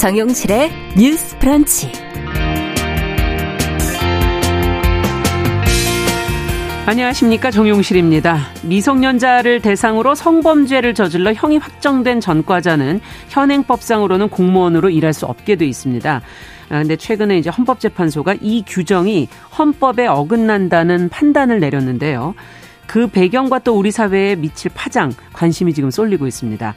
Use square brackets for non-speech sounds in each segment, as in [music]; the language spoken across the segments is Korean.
정용실의 뉴스 프런치. 안녕하십니까 정용실입니다. 미성년자를 대상으로 성범죄를 저질러 형이 확정된 전과자는 현행법상으로는 공무원으로 일할 수 없게 돼 있습니다. 그런데 아, 최근에 이제 헌법재판소가 이 규정이 헌법에 어긋난다는 판단을 내렸는데요. 그 배경과 또 우리 사회에 미칠 파장 관심이 지금 쏠리고 있습니다.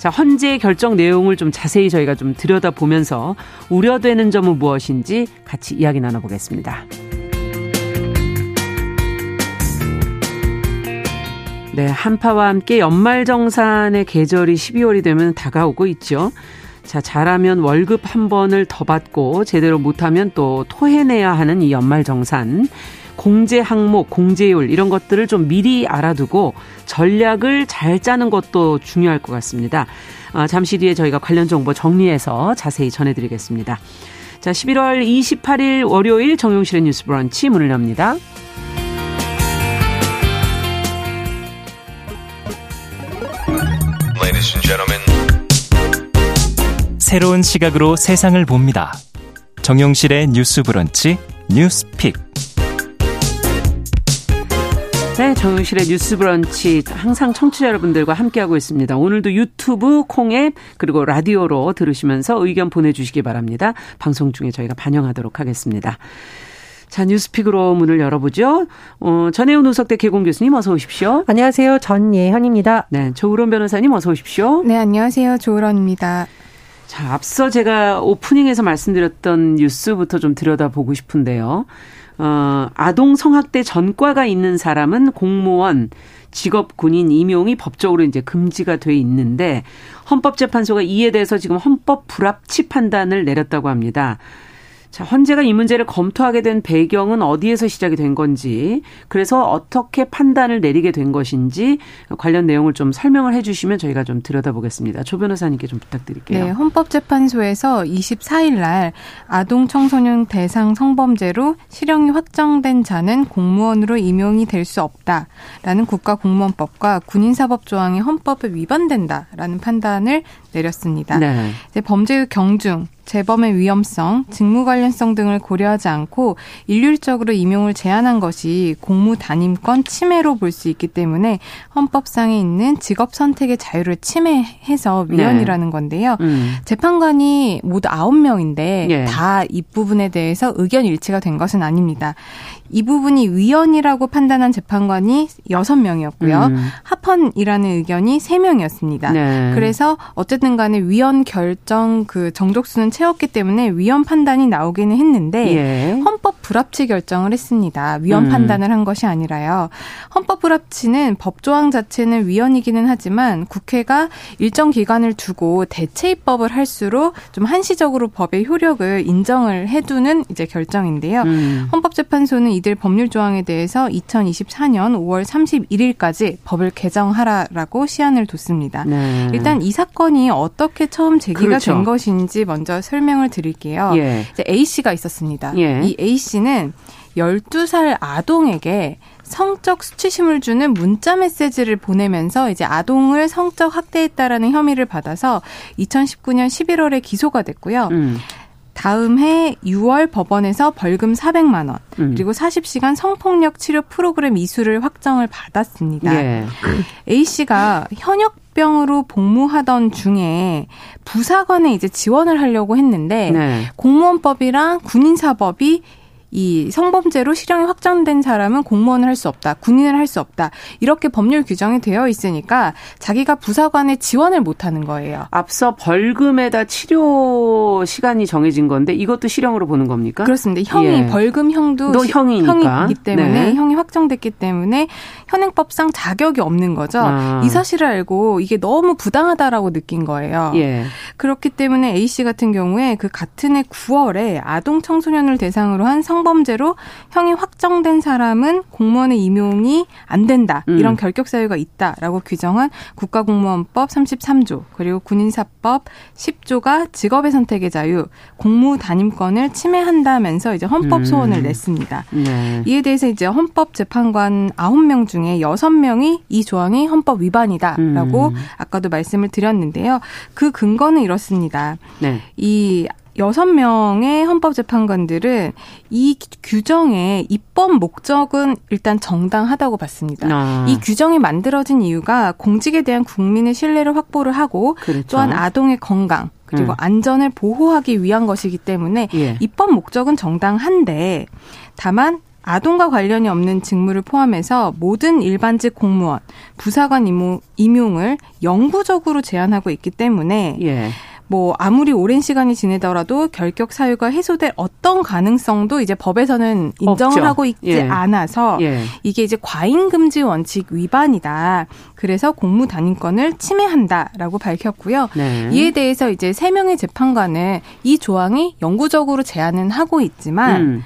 자, 헌재 결정 내용을 좀 자세히 저희가 좀 들여다보면서 우려되는 점은 무엇인지 같이 이야기 나눠보겠습니다. 네, 한파와 함께 연말 정산의 계절이 12월이 되면 다가오고 있죠. 자, 잘하면 월급 한 번을 더 받고 제대로 못하면 또 토해내야 하는 이 연말 정산. 공제 항목, 공제율 이런 것들을 좀 미리 알아두고 전략을 잘 짜는 것도 중요할 것 같습니다. 아, 잠시 뒤에 저희가 관련 정보 정리해서 자세히 전해드리겠습니다. 자, 11월 28일 월요일 정용실의 뉴스 브런치 문을 엽니다. 새로운 시각으로 세상을 봅니다. 정용실의 뉴스 브런치 뉴스픽. 네, 정윤실의 뉴스 브런치 항상 청취자 여러분들과 함께하고 있습니다. 오늘도 유튜브, 콩앱, 그리고 라디오로 들으시면서 의견 보내주시기 바랍니다. 방송 중에 저희가 반영하도록 하겠습니다. 자, 뉴스픽으로 문을 열어보죠. 어, 전혜훈 우석대 개공 교수님 어서 오십시오. 안녕하세요. 전예현입니다. 네, 조우론 변호사님 어서 오십시오. 네, 안녕하세요. 조우론입니다. 자, 앞서 제가 오프닝에서 말씀드렸던 뉴스부터 좀 들여다보고 싶은데요. 어, 아동 성학대 전과가 있는 사람은 공무원, 직업 군인 임용이 법적으로 이제 금지가 돼 있는데 헌법재판소가 이에 대해서 지금 헌법 불합치 판단을 내렸다고 합니다. 자, 헌재가 이 문제를 검토하게 된 배경은 어디에서 시작이 된 건지, 그래서 어떻게 판단을 내리게 된 것인지 관련 내용을 좀 설명을 해 주시면 저희가 좀 들여다보겠습니다. 조 변호사님께 좀 부탁드릴게요. 네, 헌법재판소에서 24일 날 아동 청소년 대상 성범죄로 실형이 확정된 자는 공무원으로 임용이 될 수 없다라는 국가공무원법과 군인사법 조항이 헌법에 위반된다라는 판단을 내렸습니다. 네. 이제 범죄의 경중, 재범의 위험성, 직무 관련성 등을 고려하지 않고 일률적으로 임용을 제한한 것이 공무 단임권 침해로 볼 수 있기 때문에 헌법상에 있는 직업 선택의 자유를 침해해서 위헌이라는 네. 건데요. 음. 재판관이 모두 9명인데 네. 다이 부분에 대해서 의견 일치가 된 것은 아닙니다. 이 부분이 위헌이라고 판단한 재판관이 6명이었고요. 음. 합헌이라는 의견이 3명이었습니다. 네. 그래서 어쨌든 간에 위헌 결정 그 정족수는 채웠기 때문에 위헌 판단이 나오기는 했는데 예. 헌법 불합치 결정을 했습니다. 위헌 음. 판단을 한 것이 아니라요. 헌법 불합치는 법조항 자체는 위헌이기는 하지만 국회가 일정 기간을 두고 대체 입법을 할수록 좀 한시적으로 법의 효력을 인정을 해두는 이제 결정인데요. 음. 헌법재판소는 이들 법률 조항에 대해서 2024년 5월 31일까지 법을 개정하라라고 시한을 뒀습니다. 네. 일단 이 사건이 어떻게 처음 제기가 그렇죠. 된 것인지 먼저 설명을 드릴게요. 예. 이제 A 씨가 있었습니다. 예. 이 A 씨는 12살 아동에게 성적 수치심을 주는 문자 메시지를 보내면서 이제 아동을 성적 학대했다라는 혐의를 받아서 2019년 11월에 기소가 됐고요. 음. 다음 해 6월 법원에서 벌금 400만 원 음. 그리고 40시간 성폭력 치료 프로그램 이수를 확정을 받았습니다. 예. [clears throat] A 씨가 현역 병으로 복무하던 중에 부사관에 이제 지원을 하려고 했는데 네. 공무원법이랑 군인사법이 이 성범죄로 실형이 확정된 사람은 공무원을 할 수 없다, 군인을 할 수 없다 이렇게 법률 규정이 되어 있으니까 자기가 부사관에 지원을 못 하는 거예요. 앞서 벌금에다 치료 시간이 정해진 건데 이것도 실형으로 보는 겁니까? 그렇습니다. 형이 예. 벌금형도 형이니까. 형이기 때문에 네. 형이 확정됐기 때문에 현행법상 자격이 없는 거죠. 아. 이 사실을 알고 이게 너무 부당하다라고 느낀 거예요. 예. 그렇기 때문에 A 씨 같은 경우에 그 같은 해 9월에 아동 청소년을 대상으로 한 성 성범죄로 형이 확정된 사람은 공무원의 임용이 안 된다. 음. 이런 결격 사유가 있다라고 규정한 국가공무원법 33조 그리고 군인사법 10조가 직업의 선택의 자유, 공무 단임권을 침해한다면서 이제 헌법 소원을 음. 냈습니다. 네. 이에 대해서 이제 헌법 재판관 9명 중에 6명이 이 조항이 헌법 위반이다라고 음. 아까도 말씀을 드렸는데요. 그 근거는 이렇습니다. 네. 이 여섯 명의 헌법재판관들은 이 규정의 입법 목적은 일단 정당하다고 봤습니다. 아, 이 규정이 만들어진 이유가 공직에 대한 국민의 신뢰를 확보를 하고 그렇죠. 또한 아동의 건강 그리고 음. 안전을 보호하기 위한 것이기 때문에 예. 입법 목적은 정당한데 다만 아동과 관련이 없는 직무를 포함해서 모든 일반직 공무원, 부사관 임용, 임용을 영구적으로 제한하고 있기 때문에 예. 뭐 아무리 오랜 시간이 지내더라도 결격 사유가 해소될 어떤 가능성도 이제 법에서는 인정을 없죠. 하고 있지 예. 않아서 예. 이게 이제 과잉 금지 원칙 위반이다. 그래서 공무 단임권을 침해한다라고 밝혔고요. 네. 이에 대해서 이제 세 명의 재판관은 이 조항이 영구적으로 제한은 하고 있지만 음.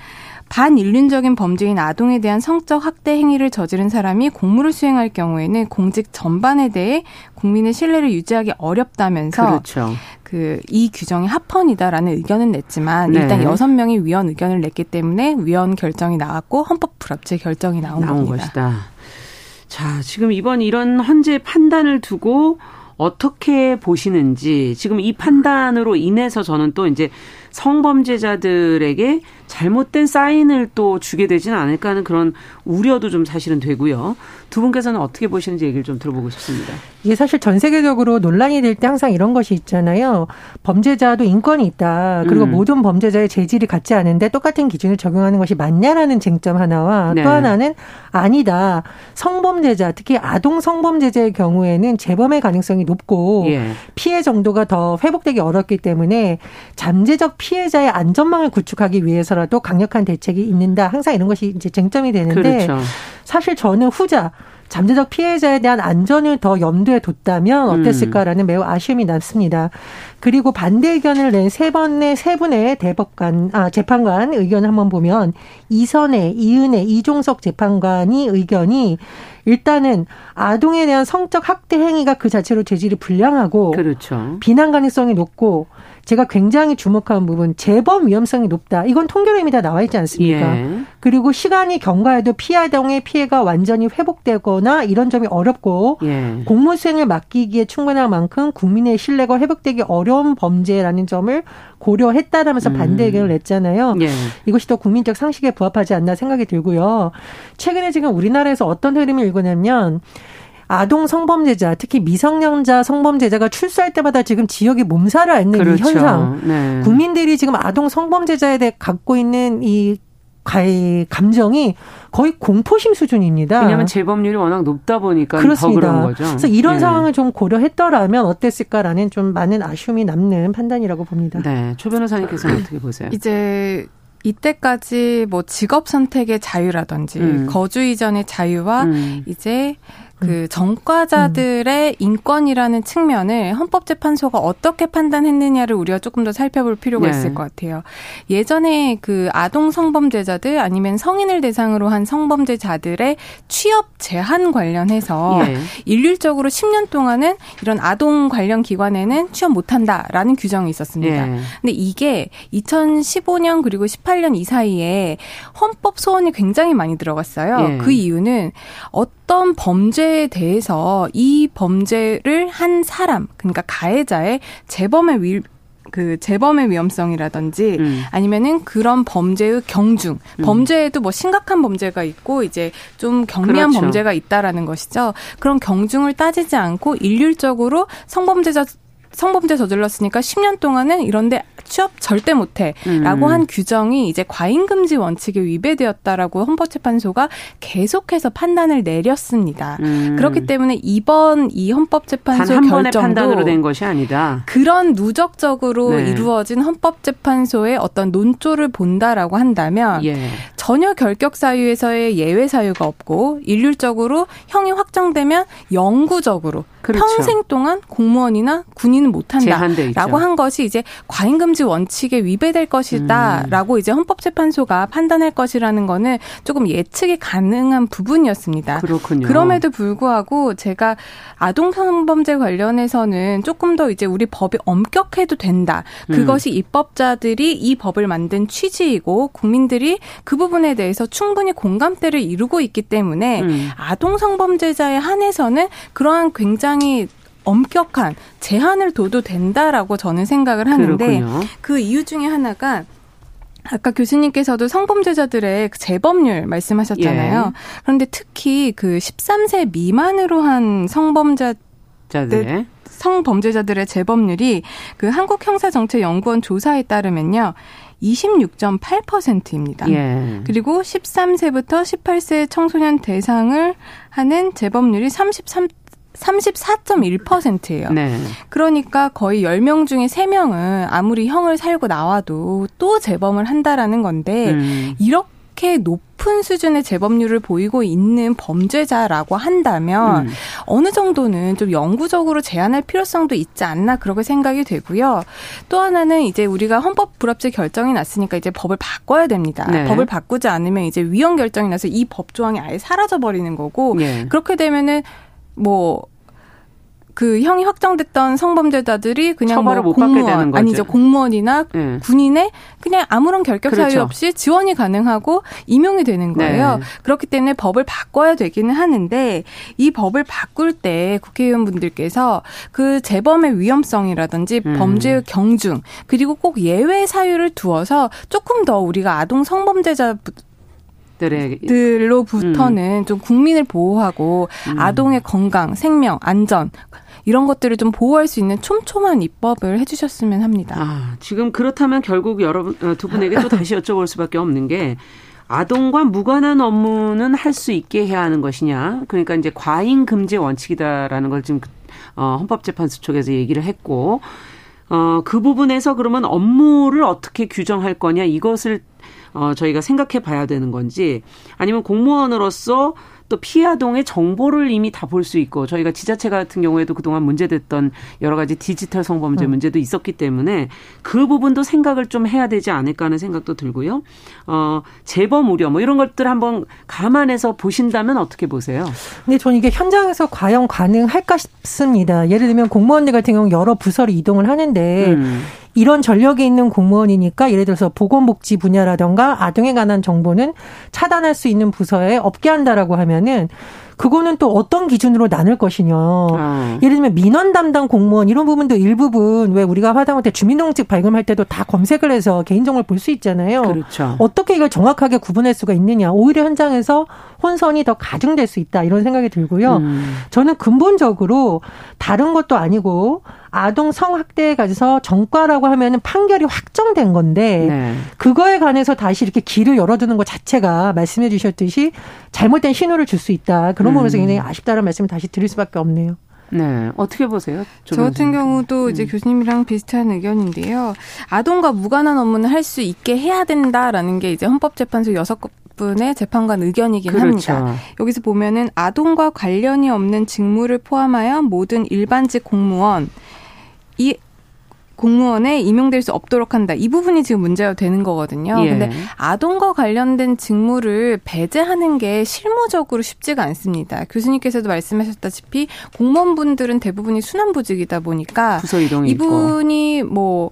반인륜적인 범죄인 아동에 대한 성적 학대 행위를 저지른 사람이 공무를 수행할 경우에는 공직 전반에 대해 국민의 신뢰를 유지하기 어렵다면서 그렇죠. 그이 규정이 합헌이다라는 의견은 냈지만 네. 일단 여섯 명이 위원 의견을 냈기 때문에 위원 결정이 나왔고 헌법 불합치 결정이 나온, 나온 겁니다. 것이다. 자, 지금 이번 이런 헌재 판단을 두고 어떻게 보시는지 지금 이 판단으로 인해서 저는 또 이제 성범죄자들에게 잘못된 사인을 또 주게 되지는 않을까 하는 그런 우려도 좀 사실은 되고요. 두 분께서는 어떻게 보시는지 얘기를 좀 들어보고 싶습니다. 이게 사실 전 세계적으로 논란이 될 때 항상 이런 것이 있잖아요. 범죄자도 인권이 있다. 그리고 음. 모든 범죄자의 재질이 같지 않은데 똑같은 기준을 적용하는 것이 맞냐라는 쟁점 하나와 네. 또 하나는 아니다. 성범죄자, 특히 아동 성범죄자의 경우에는 재범의 가능성이 높고 예. 피해 정도가 더 회복되기 어렵기 때문에 잠재적 피해자의 안전망을 구축하기 위해서라도 강력한 대책이 있는다. 항상 이런 것이 이제 쟁점이 되는데 그렇죠. 사실 저는 후자 잠재적 피해자에 대한 안전을 더 염두에 뒀다면 어땠을까라는 매우 아쉬움이 남습니다. 그리고 반대 의견을 낸 세 번의 세 분의 대법관 아 재판관 의견을 한번 보면 이선혜, 이은혜, 이종석 재판관이 의견이 일단은 아동에 대한 성적 학대 행위가 그 자체로 재질이 불량하고 그렇죠. 비난 가능성이 높고 제가 굉장히 주목한 부분 재범 위험성이 높다. 이건 통계로 이미 다 나와 있지 않습니까? 예. 그리고 시간이 경과해도 피해동의 피해가 완전히 회복되거나 이런 점이 어렵고 예. 공무 수행을 맡기기에 충분할 만큼 국민의 신뢰가 회복되기 어려운 범죄라는 점을 고려했다라면서 음. 반대 의견을 냈잖아요. 예. 이것이 더 국민적 상식에 부합하지 않나 생각이 들고요. 최근에 지금 우리나라에서 어떤 흐름이 일고냐면 아동 성범죄자, 특히 미성년자 성범죄자가 출소할 때마다 지금 지역에 몸살을 앓는 그렇죠. 이 현상. 네. 국민들이 지금 아동 성범죄자에 대해 갖고 있는 이 가의 감정이 거의 공포심 수준입니다. 왜냐하면 재범률이 워낙 높다 보니까 그렇습니다. 더 그런 거죠. 그래서 이런 예. 상황을 좀 고려했더라면 어땠을까라는 좀 많은 아쉬움이 남는 판단이라고 봅니다. 네, 초 변호사님께서는 어떻게 보세요? 이제 이때까지 뭐 직업 선택의 자유라든지 음. 거주 이전의 자유와 음. 이제 그 전과자들의 인권이라는 측면을 헌법재판소가 어떻게 판단했느냐를 우리가 조금 더 살펴볼 필요가 네. 있을 것 같아요. 예전에 그 아동 성범죄자들 아니면 성인을 대상으로 한 성범죄자들의 취업 제한 관련해서 예. 일률적으로 10년 동안은 이런 아동 관련 기관에는 취업 못한다라는 규정이 있었습니다. 예. 근데 이게 2015년 그리고 18년 이 사이에 헌법 소원이 굉장히 많이 들어갔어요. 예. 그 이유는 어떤 범죄에 대해서 이 범죄를 한 사람, 그러니까 가해자의 재범의 위, 그 재범의 위험성이라든지 음. 아니면은 그런 범죄의 경중, 범죄에도 뭐 심각한 범죄가 있고 이제 좀 경미한 그렇죠. 범죄가 있다라는 것이죠. 그런 경중을 따지지 않고 일률적으로 성범죄자 성범죄 저질렀으니까 10년 동안은 이런데 취업 절대 못해라고 음. 한 규정이 이제 과잉금지 원칙에 위배되었다라고 헌법재판소가 계속해서 판단을 내렸습니다. 음. 그렇기 때문에 이번 이단 헌법재판소 결정도 판단으로 된 것이 아니다. 그런 누적적으로 네. 이루어진 헌법재판소의 어떤 논조를 본다라고 한다면 예. 전혀 결격 사유에서의 예외 사유가 없고 일률적으로 형이 확정되면 영구적으로 그렇죠. 평생 동안 공무원이나 군인은 못한다라고 한 것이 이제 과잉금지 원칙에 위배될 것이다라고 음. 이제 헌법재판소가 판단할 것이라는 거는 조금 예측이 가능한 부분이었습니다. 그렇군요. 그럼에도 불구하고 제가 아동 성범죄 관련해서는 조금 더 이제 우리 법이 엄격해도 된다. 그것이 음. 입법자들이 이 법을 만든 취지이고 국민들이 그 부분에 대해서 충분히 공감대를 이루고 있기 때문에 음. 아동 성범죄자에 한해서는 그러한 굉장히 엄격한 제한을 둬도 된다라고 저는 생각을 하는데 그렇군요. 그 이유 중에 하나가 아까 교수님께서도 성범죄자들의 그 재범률 말씀하셨잖아요. 예. 그런데 특히 그 13세 미만으로 한 성범죄 자들 성범죄자들의 재범률이 그 한국형사정책연구원 조사에 따르면요. 26.8%입니다. 예. 그리고 13세부터 18세 청소년 대상을 하는 재범률이 33 34.1%예요. 네. 그러니까 거의 10명 중에 3명은 아무리 형을 살고 나와도 또 재범을 한다라는 건데 음. 이렇게 높은 수준의 재범률을 보이고 있는 범죄자라고 한다면 음. 어느 정도는 좀 영구적으로 제한할 필요성도 있지 않나 그렇게 생각이 되고요. 또 하나는 이제 우리가 헌법 불합치 결정이 났으니까 이제 법을 바꿔야 됩니다. 네. 법을 바꾸지 않으면 이제 위헌 결정이 나서 이 법 조항이 아예 사라져 버리는 거고 네. 그렇게 되면은 뭐, 그 형이 확정됐던 성범죄자들이 그냥 뭐못 공무원. 아니죠 공무원이나 네. 군인의 그냥 아무런 결격 그렇죠. 사유 없이 지원이 가능하고 임용이 되는 거예요. 네. 그렇기 때문에 법을 바꿔야 되기는 하는데 이 법을 바꿀 때 국회의원분들께서 그 재범의 위험성이라든지 음. 범죄의 경중 그리고 꼭 예외 사유를 두어서 조금 더 우리가 아동 성범죄자 들로부터는 음. 좀 국민을 보호하고 음. 아동의 건강, 생명, 안전 이런 것들을 좀 보호할 수 있는 촘촘한 입법을 해주셨으면 합니다. 아, 지금 그렇다면 결국 여러분 어, 두 분에게 또 다시 여쭤볼 수밖에 없는 게 아동과 무관한 업무는 할 수 있게 해야 하는 것이냐. 그러니까 이제 과잉 금지 원칙이다라는 걸 지금 어, 헌법재판소 쪽에서 얘기를 했고 어, 그 부분에서 그러면 업무를 어떻게 규정할 거냐 이것을 어, 저희가 생각해 봐야 되는 건지 아니면 공무원으로서 또 피해 아동의 정보를 이미 다 볼 수 있고 저희가 지자체 같은 경우에도 그동안 문제됐던 여러 가지 디지털 성범죄 음. 문제도 있었기 때문에 그 부분도 생각을 좀 해야 되지 않을까 하는 생각도 들고요. 어, 재범 우려 뭐 이런 것들 한번 감안해서 보신다면 어떻게 보세요? 근데 저는 이게 현장에서 과연 가능할까 싶습니다. 예를 들면 공무원들 같은 경우 여러 부서를 이동을 하는데 음. 이런 전력이 있는 공무원이니까 예를 들어서 보건복지 분야라던가 아동에 관한 정보는 차단할 수 있는 부서에 없게 한다라고 하면은 그거는 또 어떤 기준으로 나눌 것이냐. 아. 예를 들면 민원 담당 공무원 이런 부분도 일부분 왜 우리가 하다못해 주민등록증 발급할 때도 다 검색을 해서 개인정보를 볼 수 있잖아요. 그렇죠. 어떻게 이걸 정확하게 구분할 수가 있느냐. 오히려 현장에서 혼선이 더 가중될 수 있다 이런 생각이 들고요. 음. 저는 근본적으로 다른 것도 아니고 아동 성학대에 가서 전과라고 하면은 판결이 확정된 건데 네. 그거에 관해서 다시 이렇게 길을 열어두는 것 자체가 말씀해 주셨듯이 잘못된 신호를 줄 수 있다. 그런 음. 부분에서 굉장히 아쉽다는 말씀을 다시 드릴 수밖에 없네요. 네. 어떻게 보세요? 저 같은 경우도 이제 음. 교수님이랑 비슷한 의견인데요. 아동과 무관한 업무는 할 수 있게 해야 된다라는 게 이제 헌법재판소 여섯 분의 재판관 의견이긴 그렇죠. 합니다. 여기서 보면은 아동과 관련이 없는 직무를 포함하여 모든 일반직 공무원 이 공무원에 임용될 수 없도록 한다. 이 부분이 지금 문제가 되는 거거든요. 예. 근데 아동과 관련된 직무를 배제하는 게 실무적으로 쉽지가 않습니다. 교수님께서도 말씀하셨다시피 공무원분들은 대부분이 순환부직이다 보니까 이분이 있고. 뭐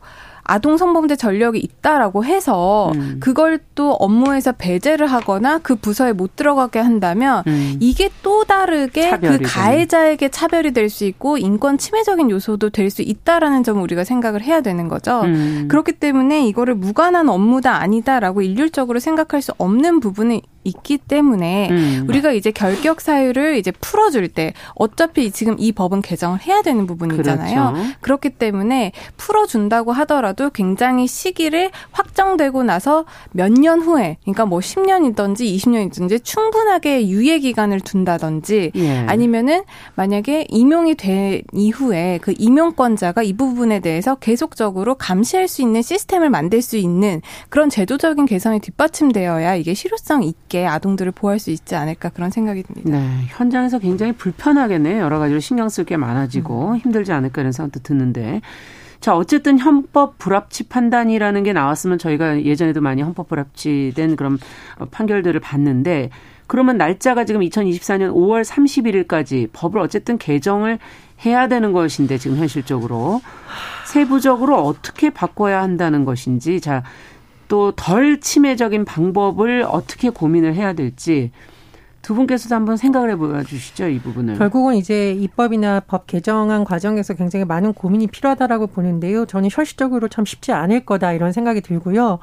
아동 성범죄 전력이 있다라고 해서 음. 그걸 또 업무에서 배제를 하거나 그 부서에 못 들어가게 한다면 음. 이게 또 다르게 그 가해자에게 차별이 될 수 있고 인권 침해적인 요소도 될 수 있다라는 점을 우리가 생각을 해야 되는 거죠. 음. 그렇기 때문에 이거를 무관한 업무다 아니다라고 일률적으로 생각할 수 없는 부분이 있기 때문에 음. 우리가 이제 결격 사유를 이제 풀어줄 때 어차피 지금 이 법은 개정을 해야 되는 부분이잖아요. 그렇죠. 그렇기 때문에 풀어준다고 하더라도 굉장히 시기를 확정되고 나서 몇 년 후에 그러니까 뭐 10년이든지 20년이든지 충분하게 유예 기간을 둔다든지 예. 아니면은 만약에 임용이 된 이후에 그 임용권자가 이 부분에 대해서 계속적으로 감시할 수 있는 시스템을 만들 수 있는 그런 제도적인 개선이 뒷받침되어야 이게 실효성 있게 있게 아동들을 보호할 수 있지 않을까 그런 생각이 듭니다. 네, 현장에서 굉장히 불편하겠네요. 여러 가지로 신경 쓸 게 많아지고 음. 힘들지 않을까 이런 생각도 드는데. 자, 어쨌든 헌법 불합치 판단이라는 게 나왔으면 저희가 예전에도 많이 헌법 불합치된 그런 판결들을 봤는데 그러면 날짜가 지금 2024년 5월 31일까지 법을 어쨌든 개정을 해야 되는 것인데 지금 현실적으로 세부적으로 어떻게 바꿔야 한다는 것인지 자 또덜 침해적인 방법을 어떻게 고민을 해야 될지 두 분께서도 한번 생각을 해보아 주시죠, 이 부분을. 결국은 이제 입법이나 법 개정안 과정에서 굉장히 많은 고민이 필요하다라고 보는데요. 저는 현실적으로 참 쉽지 않을 거다 이런 생각이 들고요.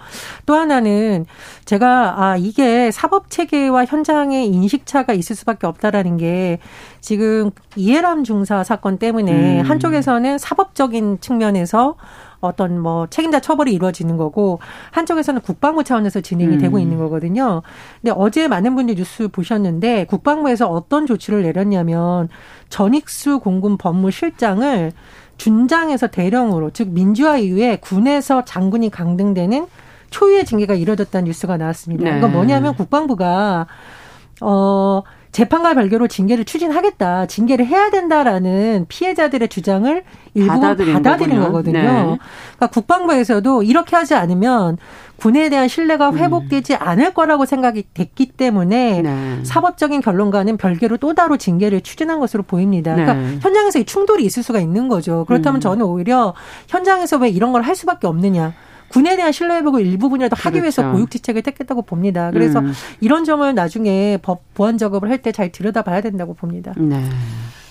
또 하나는 제가 아 이게 사법 체계와 현장의 인식 차가 있을 수밖에 없다라는 게 지금 이해람 중사 사건 때문에 음. 한쪽에서는 사법적인 측면에서 어떤 뭐 책임자 처벌이 이루어지는 거고 한쪽에서는 국방부 차원에서 진행이 음. 되고 있는 거거든요. 근데 어제 많은 분들이 뉴스 보셨는데 국방부에서 어떤 조치를 내렸냐면 전익수 공군 법무실장을 준장에서 대령으로 즉 민주화 이후에 군에서 장군이 강등되는 초유의 징계가 이뤄졌다는 뉴스가 나왔습니다. 네. 이건 뭐냐면 국방부가 어 재판과 별개로 징계를 추진하겠다, 징계를 해야 된다라는 피해자들의 주장을 일부 받아들인 거거든요. 네. 그러니까 국방부에서도 이렇게 하지 않으면 군에 대한 신뢰가 음. 회복되지 음. 않을 거라고 생각이 됐기 때문에 네. 사법적인 결론과는 별개로 또 다른 징계를 추진한 것으로 보입니다. 그러니까 네. 현장에서 이 충돌이 있을 수가 있는 거죠. 그렇다면 음. 저는 오히려 현장에서 왜 이런 걸 할 수밖에 없느냐. 군에 대한 신뢰 회복을 일부분이라도 하기 그렇죠. 위해서 보육지책을 택했다고 봅니다. 그래서 음. 이런 점을 나중에 법 보완 작업을 할 때 잘 들여다봐야 된다고 봅니다. 네.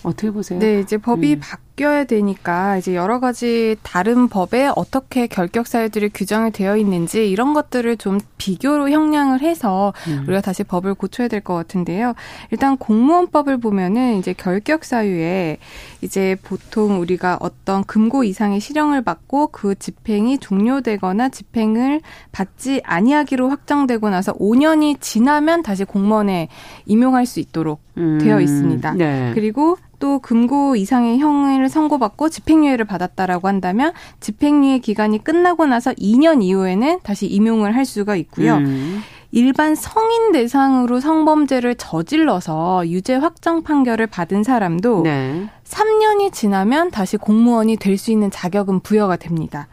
어떻게 보세요? 네, 이제 법이 음. 바뀌어야 되니까 이제 여러 가지 다른 법에 어떻게 결격 사유들이 규정이 되어 있는지 이런 것들을 좀 비교로 형량을 해서 음. 우리가 다시 법을 고쳐야 될 것 같은데요. 일단 공무원법을 보면은 이제 결격 사유에 이제 보통 우리가 어떤 금고 이상의 실형을 받고 그 집행이 종료되거나 집행을 받지 아니하기로 확정되고 나서 5년이 지나면 다시 공무원에 임용할 수 있도록 음. 되어 있습니다. 네. 그리고 또 금고 이상의 형을 선고받고 집행유예를 받았다라고 한다면 집행유예 기간이 끝나고 나서 2년 이후에는 다시 임용을 할 수가 있고요. 음. 일반 성인 대상으로 성범죄를 저질러서 유죄 확정 판결을 받은 사람도 네. 3년이 지나면 다시 공무원이 될 수 있는 자격은 부여가 됩니다.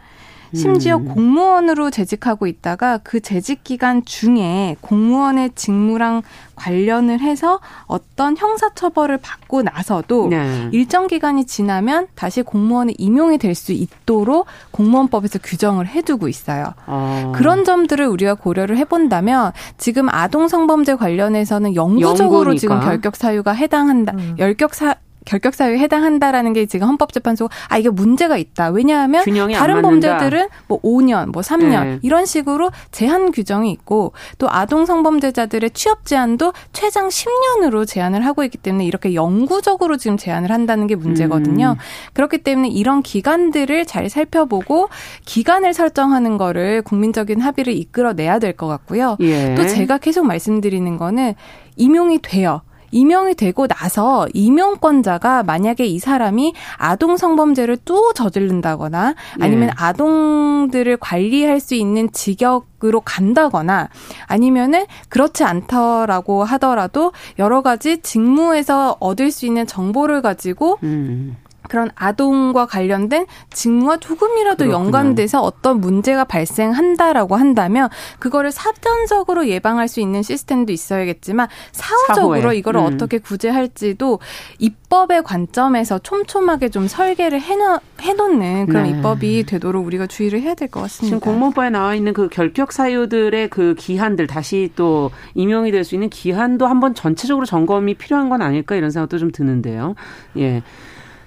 심지어 음. 공무원으로 재직하고 있다가 그 재직 기간 중에 공무원의 직무랑 관련을 해서 어떤 형사처벌을 받고 나서도 네. 일정 기간이 지나면 다시 공무원에 임용이 될 수 있도록 공무원법에서 규정을 해두고 있어요. 어. 그런 점들을 우리가 고려를 해본다면 지금 아동 성범죄 관련해서는 영구적으로 연구니까. 지금 결격 사유가 해당한다. 음. 열격 사 결격 사유에 해당한다라는 게 지금 헌법재판소 아 이게 문제가 있다. 왜냐하면 다른 범죄들은 뭐 5년, 뭐 3년 네. 이런 식으로 제한 규정이 있고 또 아동 성범죄자들의 취업 제한도 최장 10년으로 제한을 하고 있기 때문에 이렇게 영구적으로 지금 제한을 한다는 게 문제거든요. 음. 그렇기 때문에 이런 기간들을 잘 살펴보고 기간을 설정하는 거를 국민적인 합의를 이끌어내야 될 것 같고요. 예. 또 제가 계속 말씀드리는 거는 임용이 돼요. 임용이 되고 나서 임용권자가 만약에 이 사람이 아동 성범죄를 또 저지른다거나 아니면 네. 아동들을 관리할 수 있는 직역으로 간다거나 아니면은 그렇지 않더라고 하더라도 여러 가지 직무에서 얻을 수 있는 정보를 가지고 음. 그런 아동과 관련된 직무와 조금이라도 그렇군요. 연관돼서 어떤 문제가 발생한다라고 한다면 그거를 사전적으로 예방할 수 있는 시스템도 있어야겠지만 사후적으로 사후에. 이거를 음. 어떻게 구제할지도 입법의 관점에서 촘촘하게 좀 설계를 해놓, 해놓는 그런 네. 입법이 되도록 우리가 주의를 해야 될 것 같습니다. 지금 공무원법에 나와 있는 그 결격 사유들의 그 기한들 다시 또 임용이 될 수 있는 기한도 한번 전체적으로 점검이 필요한 건 아닐까 이런 생각도 좀 드는데요. 예.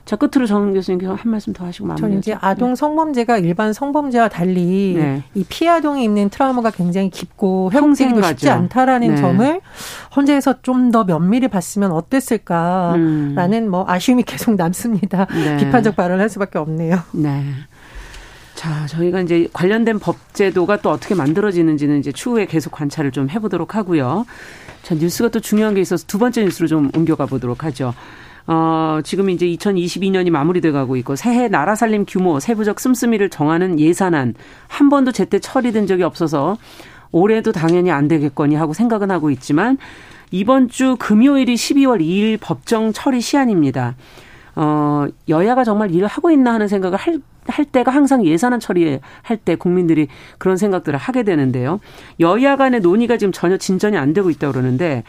자 끝으로 정 교수님 한 말씀 더 하시고 마무리. 저는 이제 아동 성범죄가 일반 성범죄와 달리 네. 이 피해 아동이 있는 트라우마가 굉장히 깊고 회복되기도 쉽지 않다라는 네. 점을 헌재에서 좀 더 면밀히 봤으면 어땠을까라는 음. 뭐 아쉬움이 계속 남습니다. 네. 비판적 발언을 할 수밖에 없네요. 네. 자, 저희가 이제 관련된 법 제도가 또 어떻게 만들어지는지는 이제 추후에 계속 관찰을 좀 해보도록 하고요. 자, 뉴스가 또 중요한 게 있어서 두 번째 뉴스로 좀 옮겨가 보도록 하죠. 어, 지금 이제 2022년이 마무리돼 가고 있고 새해 나라 살림 규모 세부적 씀씀이를 정하는 예산안 한 번도 제때 처리된 적이 없어서 올해도 당연히 안 되겠거니 하고 생각은 하고 있지만 이번 주 금요일이 12월 2일 법정 처리 시한입니다. 어, 여야가 정말 일을 하고 있나 하는 생각을 할, 할 때가 항상 예산안 처리할 때 국민들이 그런 생각들을 하게 되는데요. 여야 간의 논의가 지금 전혀 진전이 안 되고 있다고 그러는데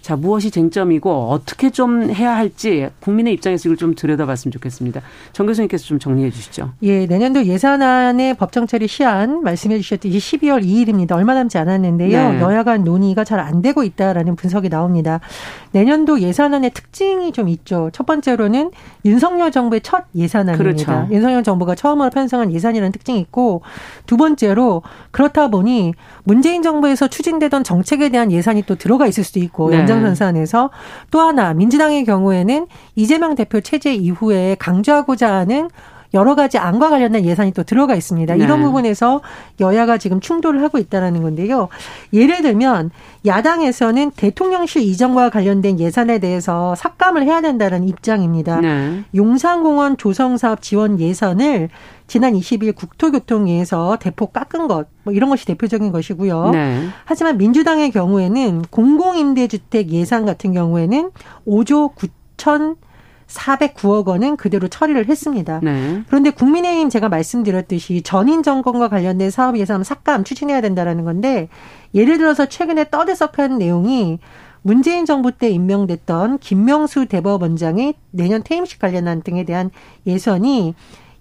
자, 무엇이 쟁점이고 어떻게 좀 해야 할지 국민의 입장에서 이걸 좀 들여다봤으면 좋겠습니다. 정 교수님께서 좀 정리해 주시죠. 예, 내년도 예산안의 법정 처리 시한 말씀해 주셨듯이 12월 2일입니다. 얼마 남지 않았는데요. 네. 여야 간 논의가 잘 안 되고 있다라는 분석이 나옵니다. 내년도 예산안의 특징이 좀 있죠. 첫 번째로는 윤석열 정부의 첫 예산안입니다. 그렇죠. 윤석열 정부가 처음으로 편성한 예산이라는 특징이 있고 두 번째로 그렇다 보니 문재인 정부에서 추진되던 정책에 대한 예산이 또 들어가 있을 수도 있고 네. 연장선상에서 또 하나 민주당의 경우에는 이재명 대표 체제 이후에 강조하고자 하는 여러 가지 안과 관련된 예산이 또 들어가 있습니다. 네. 이런 부분에서 여야가 지금 충돌을 하고 있다는 건데요. 예를 들면 야당에서는 대통령실 이전과 관련된 예산에 대해서 삭감을 해야 된다는 입장입니다. 네. 용산공원 조성 사업 지원 예산을 지난 20일 국토교통위에서 대폭 깎은 것, 뭐 이런 것이 대표적인 것이고요. 네. 하지만 민주당의 경우에는 공공임대주택 예산 같은 경우에는 5조 9천 409억 원은 그대로 처리를 했습니다. 네. 그런데 국민의힘 제가 말씀드렸듯이 전인 정권과 관련된 사업 예산 삭감 추진해야 된다라는 건데 예를 들어서 최근에 떠들썩한 내용이 문재인 정부 때 임명됐던 김명수 대법원장의 내년 퇴임식 관련한 등에 대한 예산이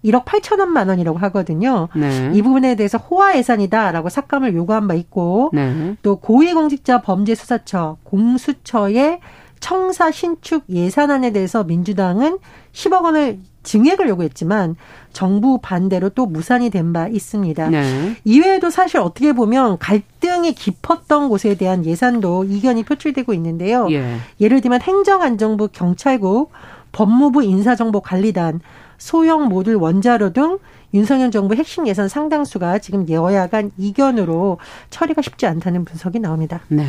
1억 8천원만 원이라고 하거든요. 네. 이 부분에 대해서 호화 예산이다라고 삭감을 요구한 바 있고 네. 또 고위공직자 범죄수사처 공수처의 청사 신축 예산안에 대해서 민주당은 10억 원을 증액을 요구했지만 정부 반대로 또 무산이 된 바 있습니다. 네. 이외에도 사실 어떻게 보면 갈등이 깊었던 곳에 대한 예산도 이견이 표출되고 있는데요. 예. 예를 들면 행정안정부 경찰국 법무부 인사정보관리단 소형 모듈 원자로 등 윤석열 정부 핵심 예산 상당수가 지금 여야 간 이견으로 처리가 쉽지 않다는 분석이 나옵니다. 네.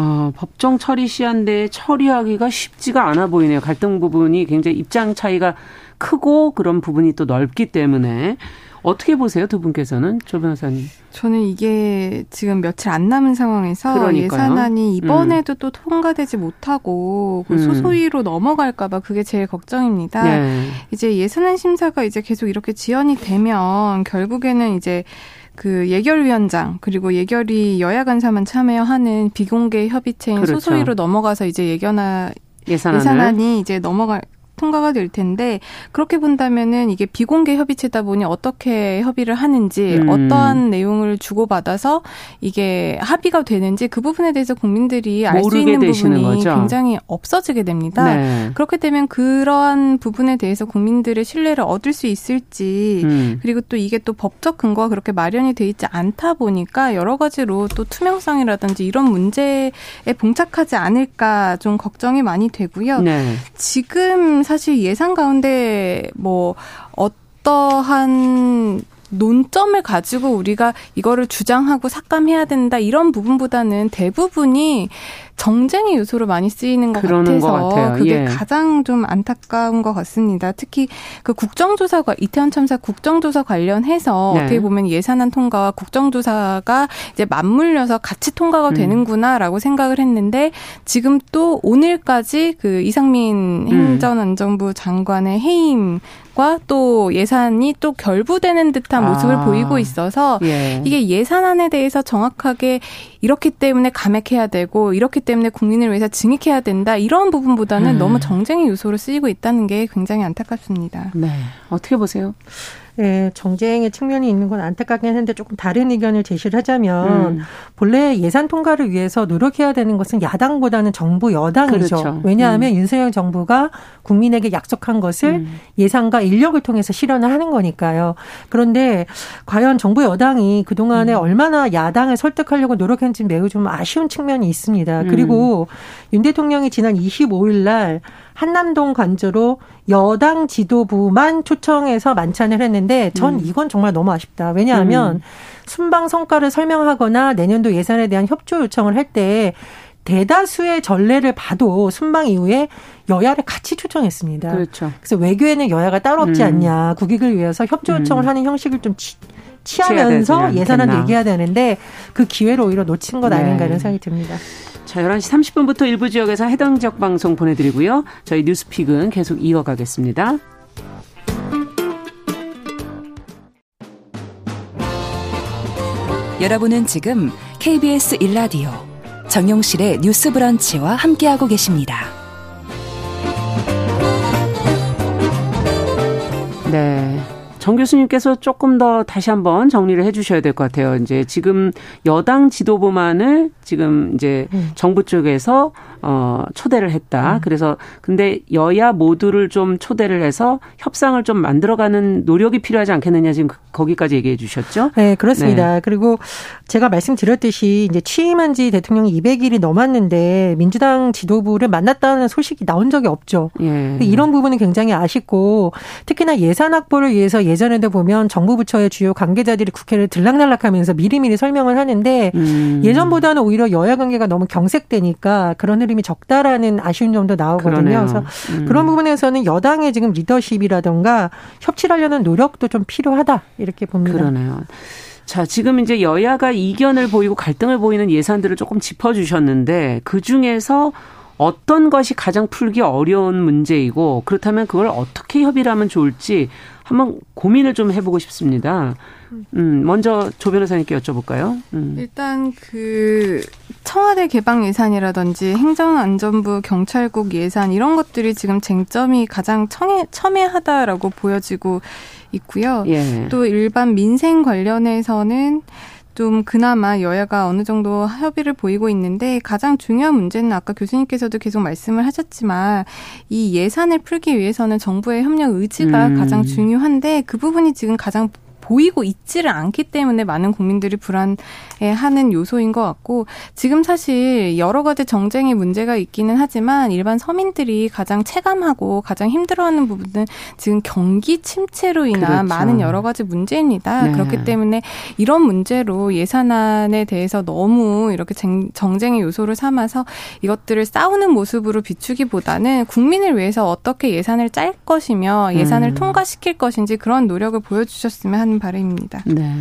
어, 법정 처리 시한데 처리하기가 쉽지가 않아 보이네요. 갈등 부분이 굉장히 입장 차이가 크고 그런 부분이 또 넓기 때문에 어떻게 보세요, 두 분께서는 조 변호사님? 저는 이게 지금 며칠 안 남은 상황에서 그러니까요. 예산안이 이번에도 음. 또 통과되지 못하고 그 음. 소소위로 넘어갈까봐 그게 제일 걱정입니다. 네. 이제 예산안 심사가 이제 계속 이렇게 지연이 되면 결국에는 이제 그 예결위원장 그리고 예결위 여야 간사만 참여하는 비공개 협의체인 그렇죠. 소소위로 넘어가서 이제 예견안 예산안을. 예산안이 이제 넘어갈 통과가 될 텐데 그렇게 본다면은 이게 비공개 협의체다 보니 어떻게 협의를 하는지 음. 어떠한 내용을 주고받아서 이게 합의가 되는지 그 부분에 대해서 국민들이 알 수 있는 부분이 거죠? 굉장히 없어지게 됩니다. 네. 그렇게 되면 그러한 부분에 대해서 국민들의 신뢰를 얻을 수 있을지 음. 그리고 또 이게 또 법적 근거가 그렇게 마련이 돼 있지 않다 보니까 여러 가지로 또 투명성이라든지 이런 문제에 봉착하지 않을까 좀 걱정이 많이 되고요. 네. 지금 사실 예상 가운데 뭐 어떠한 논점을 가지고 우리가 이거를 주장하고 삭감해야 된다 이런 부분보다는 대부분이 정쟁의 요소로 많이 쓰이는 것 같아서 것 그게 예. 가장 좀 안타까운 것 같습니다. 특히 그 국정조사가 이태원 참사 국정조사 관련해서 네. 어떻게 보면 예산안 통과와 국정조사가 이제 맞물려서 같이 통과가 음. 되는구나라고 생각을 했는데 지금 또 오늘까지 그 이상민 음. 행정안전부 장관의 해임 또 예산이 또 결부되는 듯한 모습을 아. 보이고 있어서 예. 이게 예산안에 대해서 정확하게 이렇기 때문에 감액해야 되고 이렇기 때문에 국민을 위해서 증액해야 된다 이런 부분보다는 음. 너무 정쟁의 요소로 쓰이고 있다는 게 굉장히 안타깝습니다. 네. 어떻게 보세요? 예, 정쟁의 측면이 있는 건 안타깝긴 한데 조금 다른 의견을 제시를 하자면 음. 본래 예산 통과를 위해서 노력해야 되는 것은 야당보다는 정부 여당이죠. 그렇죠. 왜냐하면 음. 윤석열 정부가 국민에게 약속한 것을 음. 예산과 인력을 통해서 실현을 하는 거니까요. 그런데 과연 정부 여당이 그동안에 음. 얼마나 야당을 설득하려고 노력했는지 매우 좀 아쉬운 측면이 있습니다. 음. 그리고 윤 대통령이 지난 25일 날 한남동 관저로 여당 지도부만 초청해서 만찬을 했는데 전 음. 이건 정말 너무 아쉽다. 왜냐하면 음. 순방 성과를 설명하거나 내년도 예산에 대한 협조 요청을 할 때 대다수의 전례를 봐도 순방 이후에 여야를 같이 초청했습니다. 그렇죠. 그래서 외교에는 여야가 따로 없지 음. 않냐. 국익을 위해서 협조 요청을 음. 하는 형식을 좀 취하면서 예산안 얘기해야 되는데 그 기회를 오히려 놓친 것 네. 아닌가 이런 생각이 듭니다. 자, 11시 30분부터 일부 지역에서 해당 지역 방송 보내드리고요. 저희 뉴스픽은 계속 이어가겠습니다. 여러분은 지금 KBS 1라디오 정용실의 뉴스 브런치와 함께하고 계십니다. 네. 정 교수님께서 조금 더 다시 한번 정리를 해 주셔야 될 것 같아요. 이제 지금 여당 지도부만을 지금 이제 음. 정부 쪽에서 어 초대를 했다. 음. 그래서 근데 여야 모두를 좀 초대를 해서 협상을 좀 만들어가는 노력이 필요하지 않겠느냐 지금 거기까지 얘기해 주셨죠? 네, 그렇습니다. 네. 그리고 제가 말씀드렸듯이 이제 취임한 지 대통령이 200일이 넘었는데 민주당 지도부를 만났다는 소식이 나온 적이 없죠. 예. 이런 부분은 굉장히 아쉽고 특히나 예산 확보를 위해서 예전에도 보면 정부 부처의 주요 관계자들이 국회를 들락날락하면서 미리미리 설명을 하는데 음. 예전보다는 오히려 여야 관계가 너무 경색되니까 그런 흐름이 적다라는 아쉬운 점도 나오거든요. 그러네요. 그래서 음. 그런 부분에서는 여당의 지금 리더십이라던가 협치를 하려는 노력도 좀 필요하다 이렇게 봅니다. 그러네요. 자, 지금 이제 여야가 이견을 보이고 갈등을 보이는 예산들을 조금 짚어주셨는데 그 중에서 어떤 것이 가장 풀기 어려운 문제이고 그렇다면 그걸 어떻게 협의를 하면 좋을지 한번 고민을 좀 해보고 싶습니다. 음, 먼저 조 변호사님께 여쭤볼까요? 음. 일단 그 청와대 개방 예산이라든지 행정안전부 경찰국 예산 이런 것들이 지금 쟁점이 가장 첨예, 첨예하다라고 보여지고 있고요. 예. 또 일반 민생 관련해서는 좀 그나마 여야가 어느 정도 협의를 보이고 있는데 가장 중요한 문제는 아까 교수님께서도 계속 말씀을 하셨지만 이 예산을 풀기 위해서는 정부의 협력 의지가 음. 가장 중요한데 그 부분이 지금 가장 보이고 있지를 않기 때문에 많은 국민들이 불안해하는 요소인 것 같고 지금 사실 여러 가지 정쟁의 문제가 있기는 하지만 일반 서민들이 가장 체감하고 가장 힘들어하는 부분은 지금 경기 침체로 인한 그렇죠. 많은 여러 가지 문제입니다. 네. 그렇기 때문에 이런 문제로 예산안에 대해서 너무 이렇게 정쟁의 요소를 삼아서 이것들을 싸우는 모습으로 비추기보다는 국민을 위해서 어떻게 예산을 짤 것이며 예산을 음. 통과시킬 것인지 그런 노력을 보여주셨으면 하는 바람입니다. 네.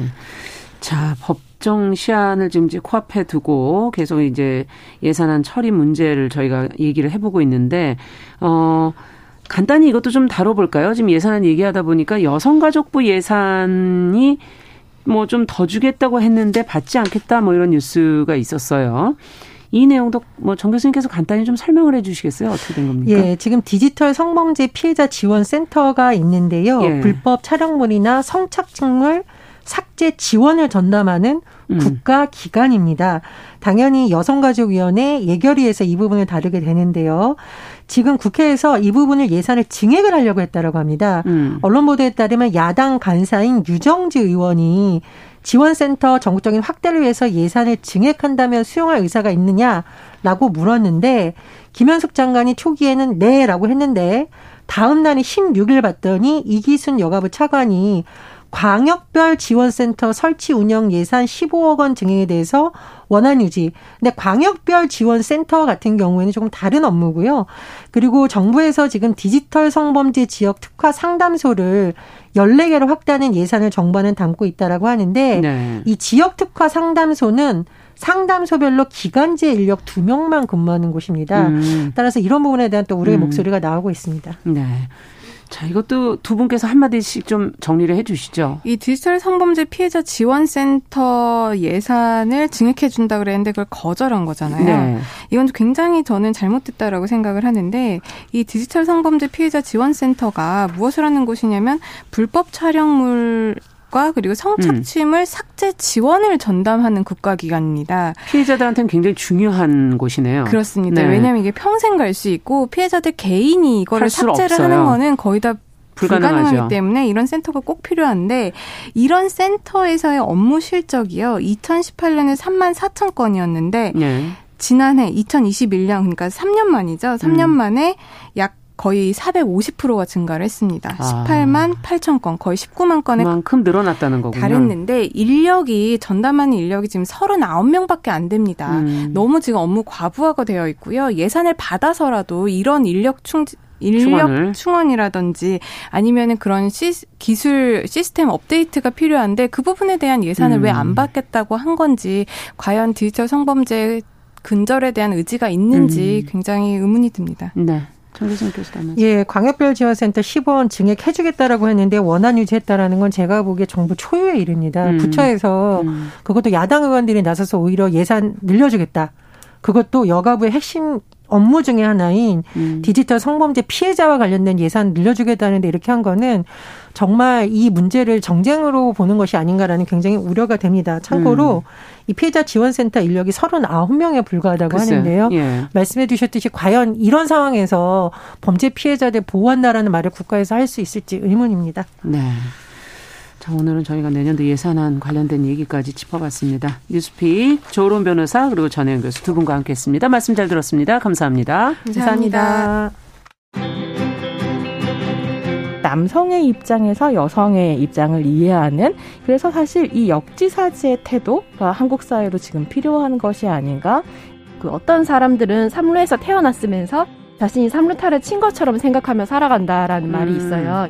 자, 법정 시한을 지금 이제 코앞에 두고 계속 이제 예산안 처리 문제를 저희가 얘기를 해보고 있는데, 어, 간단히 이것도 좀 다뤄볼까요? 지금 예산안 얘기하다 보니까 여성가족부 예산이 뭐 좀 더 주겠다고 했는데 받지 않겠다 뭐 이런 뉴스가 있었어요. 이 내용도 뭐정 교수님께서 간단히 좀 설명을 해 주시겠어요? 어떻게 된 겁니까? 예, 지금 디지털 성범죄 피해자 지원 센터가 있는데요. 예. 불법 촬영물이나 성착취물 삭제 지원을 전담하는 음. 국가 기관입니다. 당연히 여성가족위원회 예결위에서 이 부분을 다루게 되는데요. 지금 국회에서 이 부분을 예산을 증액을 하려고 했다라고 합니다. 음. 언론 보도에 따르면 야당 간사인 유정지 의원이 지원센터 전국적인 확대를 위해서 예산을 증액한다면 수용할 의사가 있느냐라고 물었는데 김현숙 장관이 초기에는 네라고 했는데 다음 날이 16일 봤더니 이기순 여가부 차관이 광역별 지원센터 설치 운영 예산 15억 원 증액에 대해서 원안 유지. 근데 광역별 지원센터 같은 경우에는 조금 다른 업무고요. 그리고 정부에서 지금 디지털 성범죄 지역 특화 상담소를 14개로 확대하는 예산을 정부는 담고 있다라고 하는데 네. 이 지역 특화 상담소는 상담소별로 기간제 인력 두명만 근무하는 곳입니다. 음. 따라서 이런 부분에 대한 또 우리의 음. 목소리가 나오고 있습니다. 네. 자, 이것도 두 분께서 한마디씩 좀 정리를 해 주시죠. 이 디지털 성범죄 피해자 지원센터 예산을 증액해 준다 그랬는데 그걸 거절한 거잖아요. 네. 이건 굉장히 저는 잘못됐다라고 생각을 하는데 이 디지털 성범죄 피해자 지원센터가 무엇을 하는 곳이냐면 불법 촬영물 과 그리고 성착취물 음. 삭제 지원을 전담하는 국가기관입니다. 피해자들한테는 굉장히 중요한 곳이네요. 그렇습니다. 네. 왜냐하면 이게 평생 갈 수 있고 피해자들 개인이 이거를 삭제를 없어요. 하는 거는 거의 다 불가능하죠. 불가능하기 때문에 이런 센터가 꼭 필요한데 이런 센터에서의 업무 실적이요. 2018년에 3만 4천 건이었는데 네. 지난해 2021년 그러니까 3년 만이죠. 3년 음. 만에 약 거의 450%가 증가를 했습니다. 아. 18만 8천 건, 거의 19만 건에 그만큼 늘어났다는 거군요. 달했는데 인력이 전담하는 인력이 지금 39명밖에 안 됩니다. 음. 너무 지금 업무 과부하가 되어 있고요. 예산을 받아서라도 이런 인력 충 인력 충원을. 충원이라든지 아니면은 그런 시, 기술 시스템 업데이트가 필요한데 그 부분에 대한 예산을 음. 왜안 받겠다고 한 건지 과연 디지털 성범죄 근절에 대한 의지가 있는지 음. 굉장히 의문이 듭니다. 네. 정교성 교수님. 예, 광역별 지원센터 10원 증액해주겠다라고 했는데 원안 유지했다라는 건 제가 보기에 정부 초유의 일입니다. 음. 부처에서 음. 그것도 야당 의원들이 나서서 오히려 예산 늘려주겠다. 그것도 여가부의 핵심 업무 중의 하나인 음. 디지털 성범죄 피해자와 관련된 예산 늘려주겠다는데 이렇게 한 거는 정말 이 문제를 정쟁으로 보는 것이 아닌가라는 굉장히 우려가 됩니다. 참고로 음. 이 피해자 지원센터 인력이 39명에 불과하다고 글쎄, 하는데요. 예. 말씀해 주셨듯이 과연 이런 상황에서 범죄 피해자들 보호한다라는 말을 국가에서 할 수 있을지 의문입니다. 네. 자, 오늘은 저희가 내년도 예산안 관련된 얘기까지 짚어봤습니다. 뉴스픽 조론 변호사 그리고 전혜영 교수 두 분과 함께했습니다. 말씀 잘 들었습니다. 감사합니다. 감사합니다. 남성의 입장에서 여성의 입장을 이해하는 그래서 사실 이 역지사지의 태도가 한국 사회로 지금 필요한 것이 아닌가. 그 어떤 사람들은 삼루에서 태어났으면서 자신이 삼루타를 친 것처럼 생각하며 살아간다라는 음. 말이 있어요.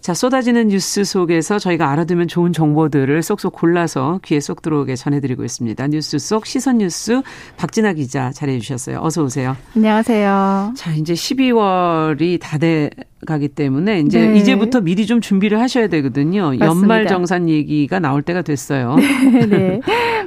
자, 쏟아지는 뉴스 속에서 저희가 알아두면 좋은 정보들을 쏙쏙 골라서 귀에 쏙 들어오게 전해드리고 있습니다. 뉴스 속 시선 뉴스 박진아 기자 잘해 주셨어요. 어서 오세요. 안녕하세요. 자, 이제 12월이 다 돼 가기 때문에 이제 네. 이제부터 미리 좀 준비를 하셔야 되거든요. 맞습니다. 연말 정산 얘기가 나올 때가 됐어요. [laughs] 네, 네.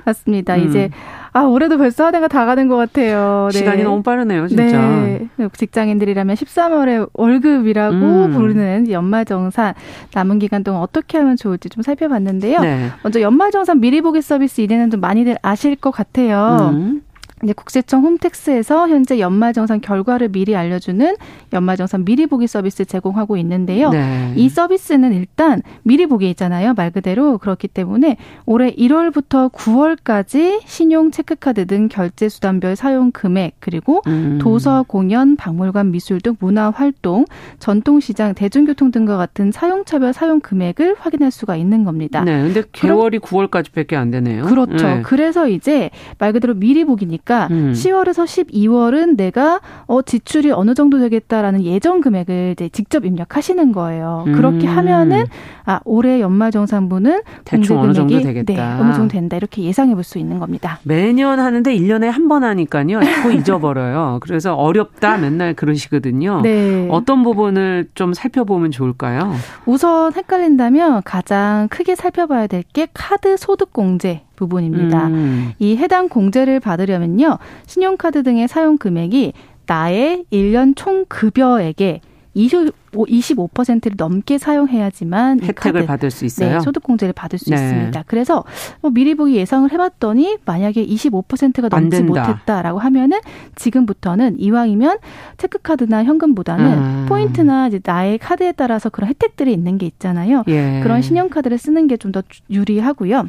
맞습니다. 음. 이제 아, 올해도 벌써 한 해가 다 가는 것 같아요. 네. 시간이 너무 빠르네요, 진짜. 네. 직장인들이라면 13월에 월급이라고 음. 부르는 연말정산 남은 기간 동안 어떻게 하면 좋을지 좀 살펴봤는데요. 네. 먼저 연말정산 미리 보기 서비스 이래는 좀 많이들 아실 것 같아요. 음. 이제 국세청 홈택스에서 현재 연말정산 결과를 미리 알려주는 연말정산 미리 보기 서비스 제공하고 있는데요. 네. 이 서비스는 일단 미리 보기 있잖아요. 말 그대로 그렇기 때문에 올해 1월부터 9월까지 신용 체크카드 등 결제 수단별 사용 금액 그리고 음. 도서, 공연, 박물관, 미술 등 문화 활동, 전통시장, 대중교통 등과 같은 사용차별 사용 금액을 확인할 수가 있는 겁니다. 네. 근데 개월이 9월까지밖에 안 되네요. 그렇죠. 네. 그래서 이제 말 그대로 미리 보기니까 보니까 음. 10월에서 12월은 내가 어 지출이 어느 정도 되겠다라는 예정 금액을 이제 직접 입력하시는 거예요. 음. 그렇게 하면은 아 올해 연말 정산분은 대충 어느 정도 되겠다. 네, 어느 정도 된다 이렇게 예상해 볼 수 있는 겁니다. 매년 하는데 1년에 한 번 하니까요. 자꾸 [laughs] 잊어버려요. 그래서 어렵다 맨날 그러시거든요. 네. 어떤 부분을 좀 살펴보면 좋을까요? 우선 헷갈린다면 가장 크게 살펴봐야 될 게 카드 소득 공제 부분입니다. 음. 이 해당 공제를 받으려면요. 신용카드 등의 사용 금액이 나의 1년 총 급여액의 25%를 넘게 사용해야지만 혜택을 카드, 받을 수 있어요. 네, 소득공제를 받을 수 네. 있습니다. 그래서 뭐 미리 보기 예상을 해봤더니 만약에 25%가 넘지 못했다라고 하면은 지금부터는 이왕이면 체크카드나 현금보다는 음. 포인트나 이제 나의 카드에 따라서 그런 혜택들이 있는 게 있잖아요. 예. 그런 신용카드를 쓰는 게 좀 더 유리하고요.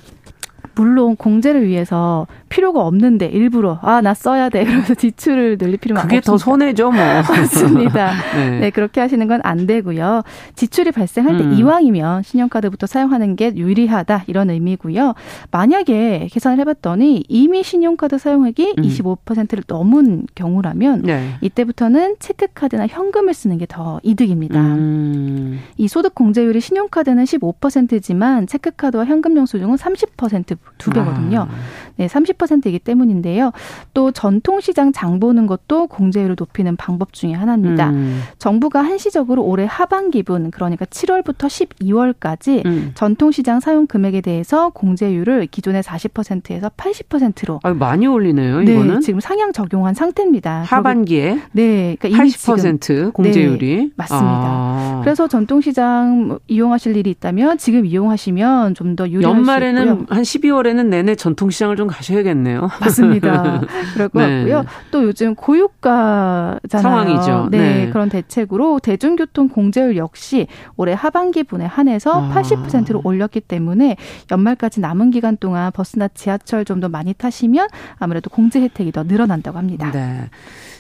물론 공제를 위해서 필요가 없는데 일부러 아 나 써야 돼 그래서 지출을 늘릴 필요가 그게 없습니다. 더 손해죠 뭐 [laughs] 맞습니다. [laughs] 네. 네. 그렇게 하시는 건 안 되고요. 지출이 발생할 때 음. 이왕이면 신용카드부터 사용하는 게 유리하다 이런 의미고요. 만약에 계산을 해봤더니 이미 신용카드 사용액이 음. 25%를 넘은 경우라면 네. 이때부터는 체크카드나 현금을 쓰는 게 더 이득입니다. 음. 이 소득 공제율이 신용카드는 15%지만 체크카드와 현금 영수증은 30%두 배거든요. 아. 네, 30%이기 때문인데요. 또 전통시장 장 보는 것도 공제율을 높이는 방법 중에 하나입니다. 음. 정부가 한시적으로 올해 하반기분 그러니까 7월부터 12월까지 음. 전통시장 사용 금액에 대해서 공제율을 기존의 40%에서 80%로 아, 많이 올리네요. 이거는 네, 지금 상향 적용한 상태입니다. 하반기에 네, 그러니까 80% 공제율이 네, 맞습니다. 아. 그래서 전통시장 이용하실 일이 있다면 지금 이용하시면 좀 더 유리할 연말에는 한 12월에는 내내 전통시장을 좀좀 가셔야겠네요. [laughs] 맞습니다. [laughs] 그럴 것 네. 같고요. 또 요즘 고유가잖아요. 상황이죠. 네, 네, 그런 대책으로 대중교통 공제율 역시 올해 하반기 분에 한해서 아. 80%로 올렸기 때문에 연말까지 남은 기간 동안 버스나 지하철 좀 더 많이 타시면 아무래도 공제 혜택이 더 늘어난다고 합니다. 네.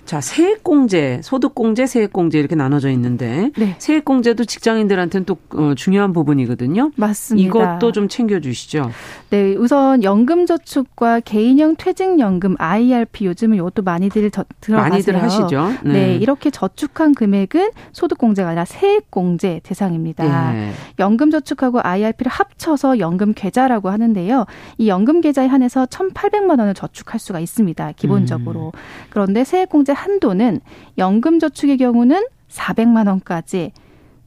자, 세액공제, 소득공제, 세액공제 이렇게 나눠져 있는데 네. 세액공제도 직장인들한테는 또 어, 중요한 부분이거든요. 맞습니다. 이것도 좀 챙겨주시죠. 네, 우선 연금저축과 개인형 퇴직연금 IRP 요즘은 이것도 많이들 저, 들어가세요. 많이들 하시죠. 네. 네. 이렇게 저축한 금액은 소득공제가 아니라 세액공제 대상입니다. 네. 연금저축하고 IRP를 합쳐서 연금계좌라고 하는데요. 이 연금계좌에 한해서 1,800만 원을 저축할 수가 있습니다. 기본적으로. 음. 그런데 세액공제 한도는 연금저축의 경우는 400만 원까지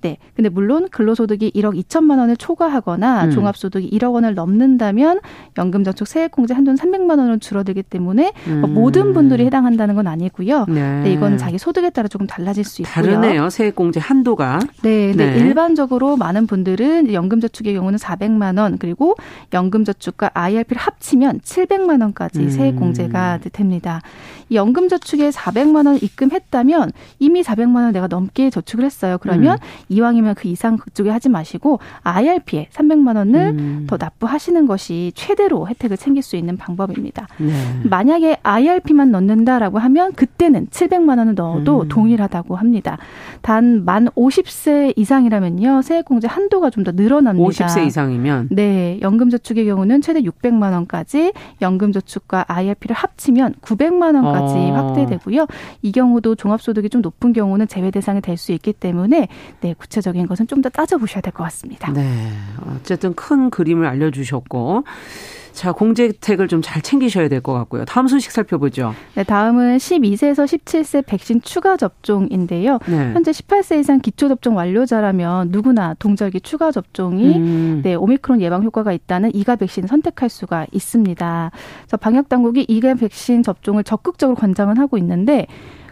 네. 근데 물론 근로소득이 1억 2천만 원을 초과하거나 음. 종합소득이 1억 원을 넘는다면 연금저축 세액공제 한도는 300만 원으로 줄어들기 때문에 뭐 음. 모든 분들이 해당한다는 건 아니고요. 네. 네. 이거는 자기 소득에 따라 조금 달라질 수 있고요. 다르네요. 세액공제 한도가. 네. 네. 네. 일반적으로 많은 분들은 연금저축의 경우는 400만 원 그리고 연금저축과 IRP를 합치면 700만 원까지 음. 세액공제가 됩니다. 이 연금저축에 400만 원 입금했다면 이미 400만 원 내가 넘게 저축을 했어요. 그러면 음. 이왕이면 그 이상 그쪽에 하지 마시고 IRP에 300만 원을 음. 더 납부하시는 것이 최대로 혜택을 챙길 수 있는 방법입니다. 네. 만약에 IRP만 넣는다라고 하면 그때는 700만 원을 넣어도 음. 동일하다고 합니다. 단 만 50세 이상이라면요. 세액공제 한도가 좀 더 늘어납니다. 50세 이상이면 네, 연금저축의 경우는 최대 600만 원까지 연금저축과 IRP를 합치면 900만 원까지 어. 확대되고요. 이 경우도 종합소득이 좀 높은 경우는 제외 대상이 될 수 있기 때문에 네, 구체적인 것은 좀 더 따져보셔야 될 것 같습니다. 네. 어쨌든 큰 그림을 알려주셨고. 자, 공제 혜택을 좀 잘 챙기셔야 될 것 같고요. 다음 소식 살펴보죠. 네, 다음은 12세에서 17세 백신 추가 접종인데요. 네. 현재 18세 이상 기초 접종 완료자라면 누구나 동절기 추가 접종이 음. 네, 오미크론 예방 효과가 있다는 이가 백신을 선택할 수가 있습니다. 그래서 방역 당국이 이가 백신 접종을 적극적으로 권장은 하고 있는데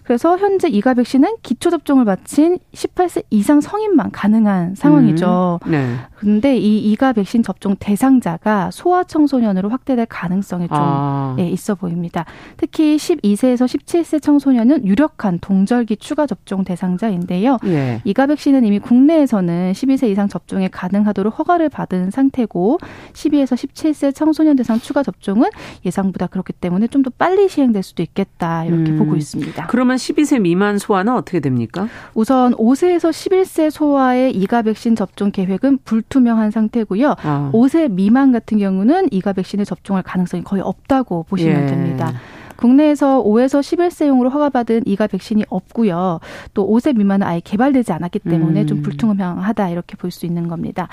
그래서 현재 이가 백신은 기초 접종을 마친 18세 이상 성인만 가능한 상황이죠. 음, 네. 그런데 이 이가 백신 접종 대상자가 소아 청소년으로 확대될 가능성이 좀 아. 예, 있어 보입니다. 특히 12세에서 17세 청소년은 유력한 동절기 추가 접종 대상자인데요. 예. 이가 백신은 이미 국내에서는 12세 이상 접종에 가능하도록 허가를 받은 상태고 12에서 17세 청소년 대상 추가 접종은 예상보다 그렇기 때문에 좀 더 빨리 시행될 수도 있겠다 이렇게 음. 보고 있습니다. 그러면 그러면 12세 미만 소아는 어떻게 됩니까? 우선 5세에서 11세 소아의 이가 백신 접종 계획은 불투명한 상태고요. 아. 5세 미만 같은 경우는 이가 백신을 접종할 가능성이 거의 없다고 보시면 예. 됩니다. 국내에서 5에서 11세용으로 허가받은 이가 백신이 없고요. 또 5세 미만은 아예 개발되지 않았기 때문에 음. 좀 불투명하다 이렇게 볼 수 있는 겁니다.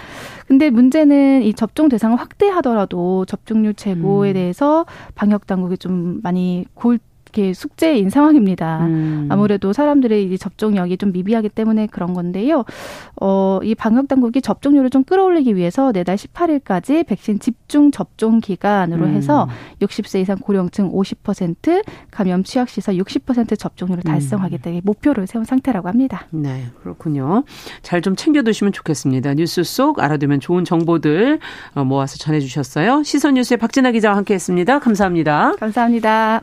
근데 문제는 이 접종 대상을 확대하더라도 접종률 제고에 음. 대해서 방역 당국이 좀 많이 골 이렇게 숙제인 상황입니다. 음. 아무래도 사람들의 이 접종력이 좀 미비하기 때문에 그런 건데요. 어, 이 방역 당국이 접종률을 좀 끌어올리기 위해서 내달 18일까지 백신 집중 접종 기간으로 음. 해서 60세 이상 고령층 50%, 감염 취약 시설 60% 접종률을 음. 달성하겠다. 음. 목표를 세운 상태라고 합니다. 네, 그렇군요. 잘 좀 챙겨 두시면 좋겠습니다. 뉴스 속 알아두면 좋은 정보들 어, 모아서 전해 주셨어요. 시선 뉴스의 박진아 기자와 함께 했습니다. 감사합니다. 감사합니다.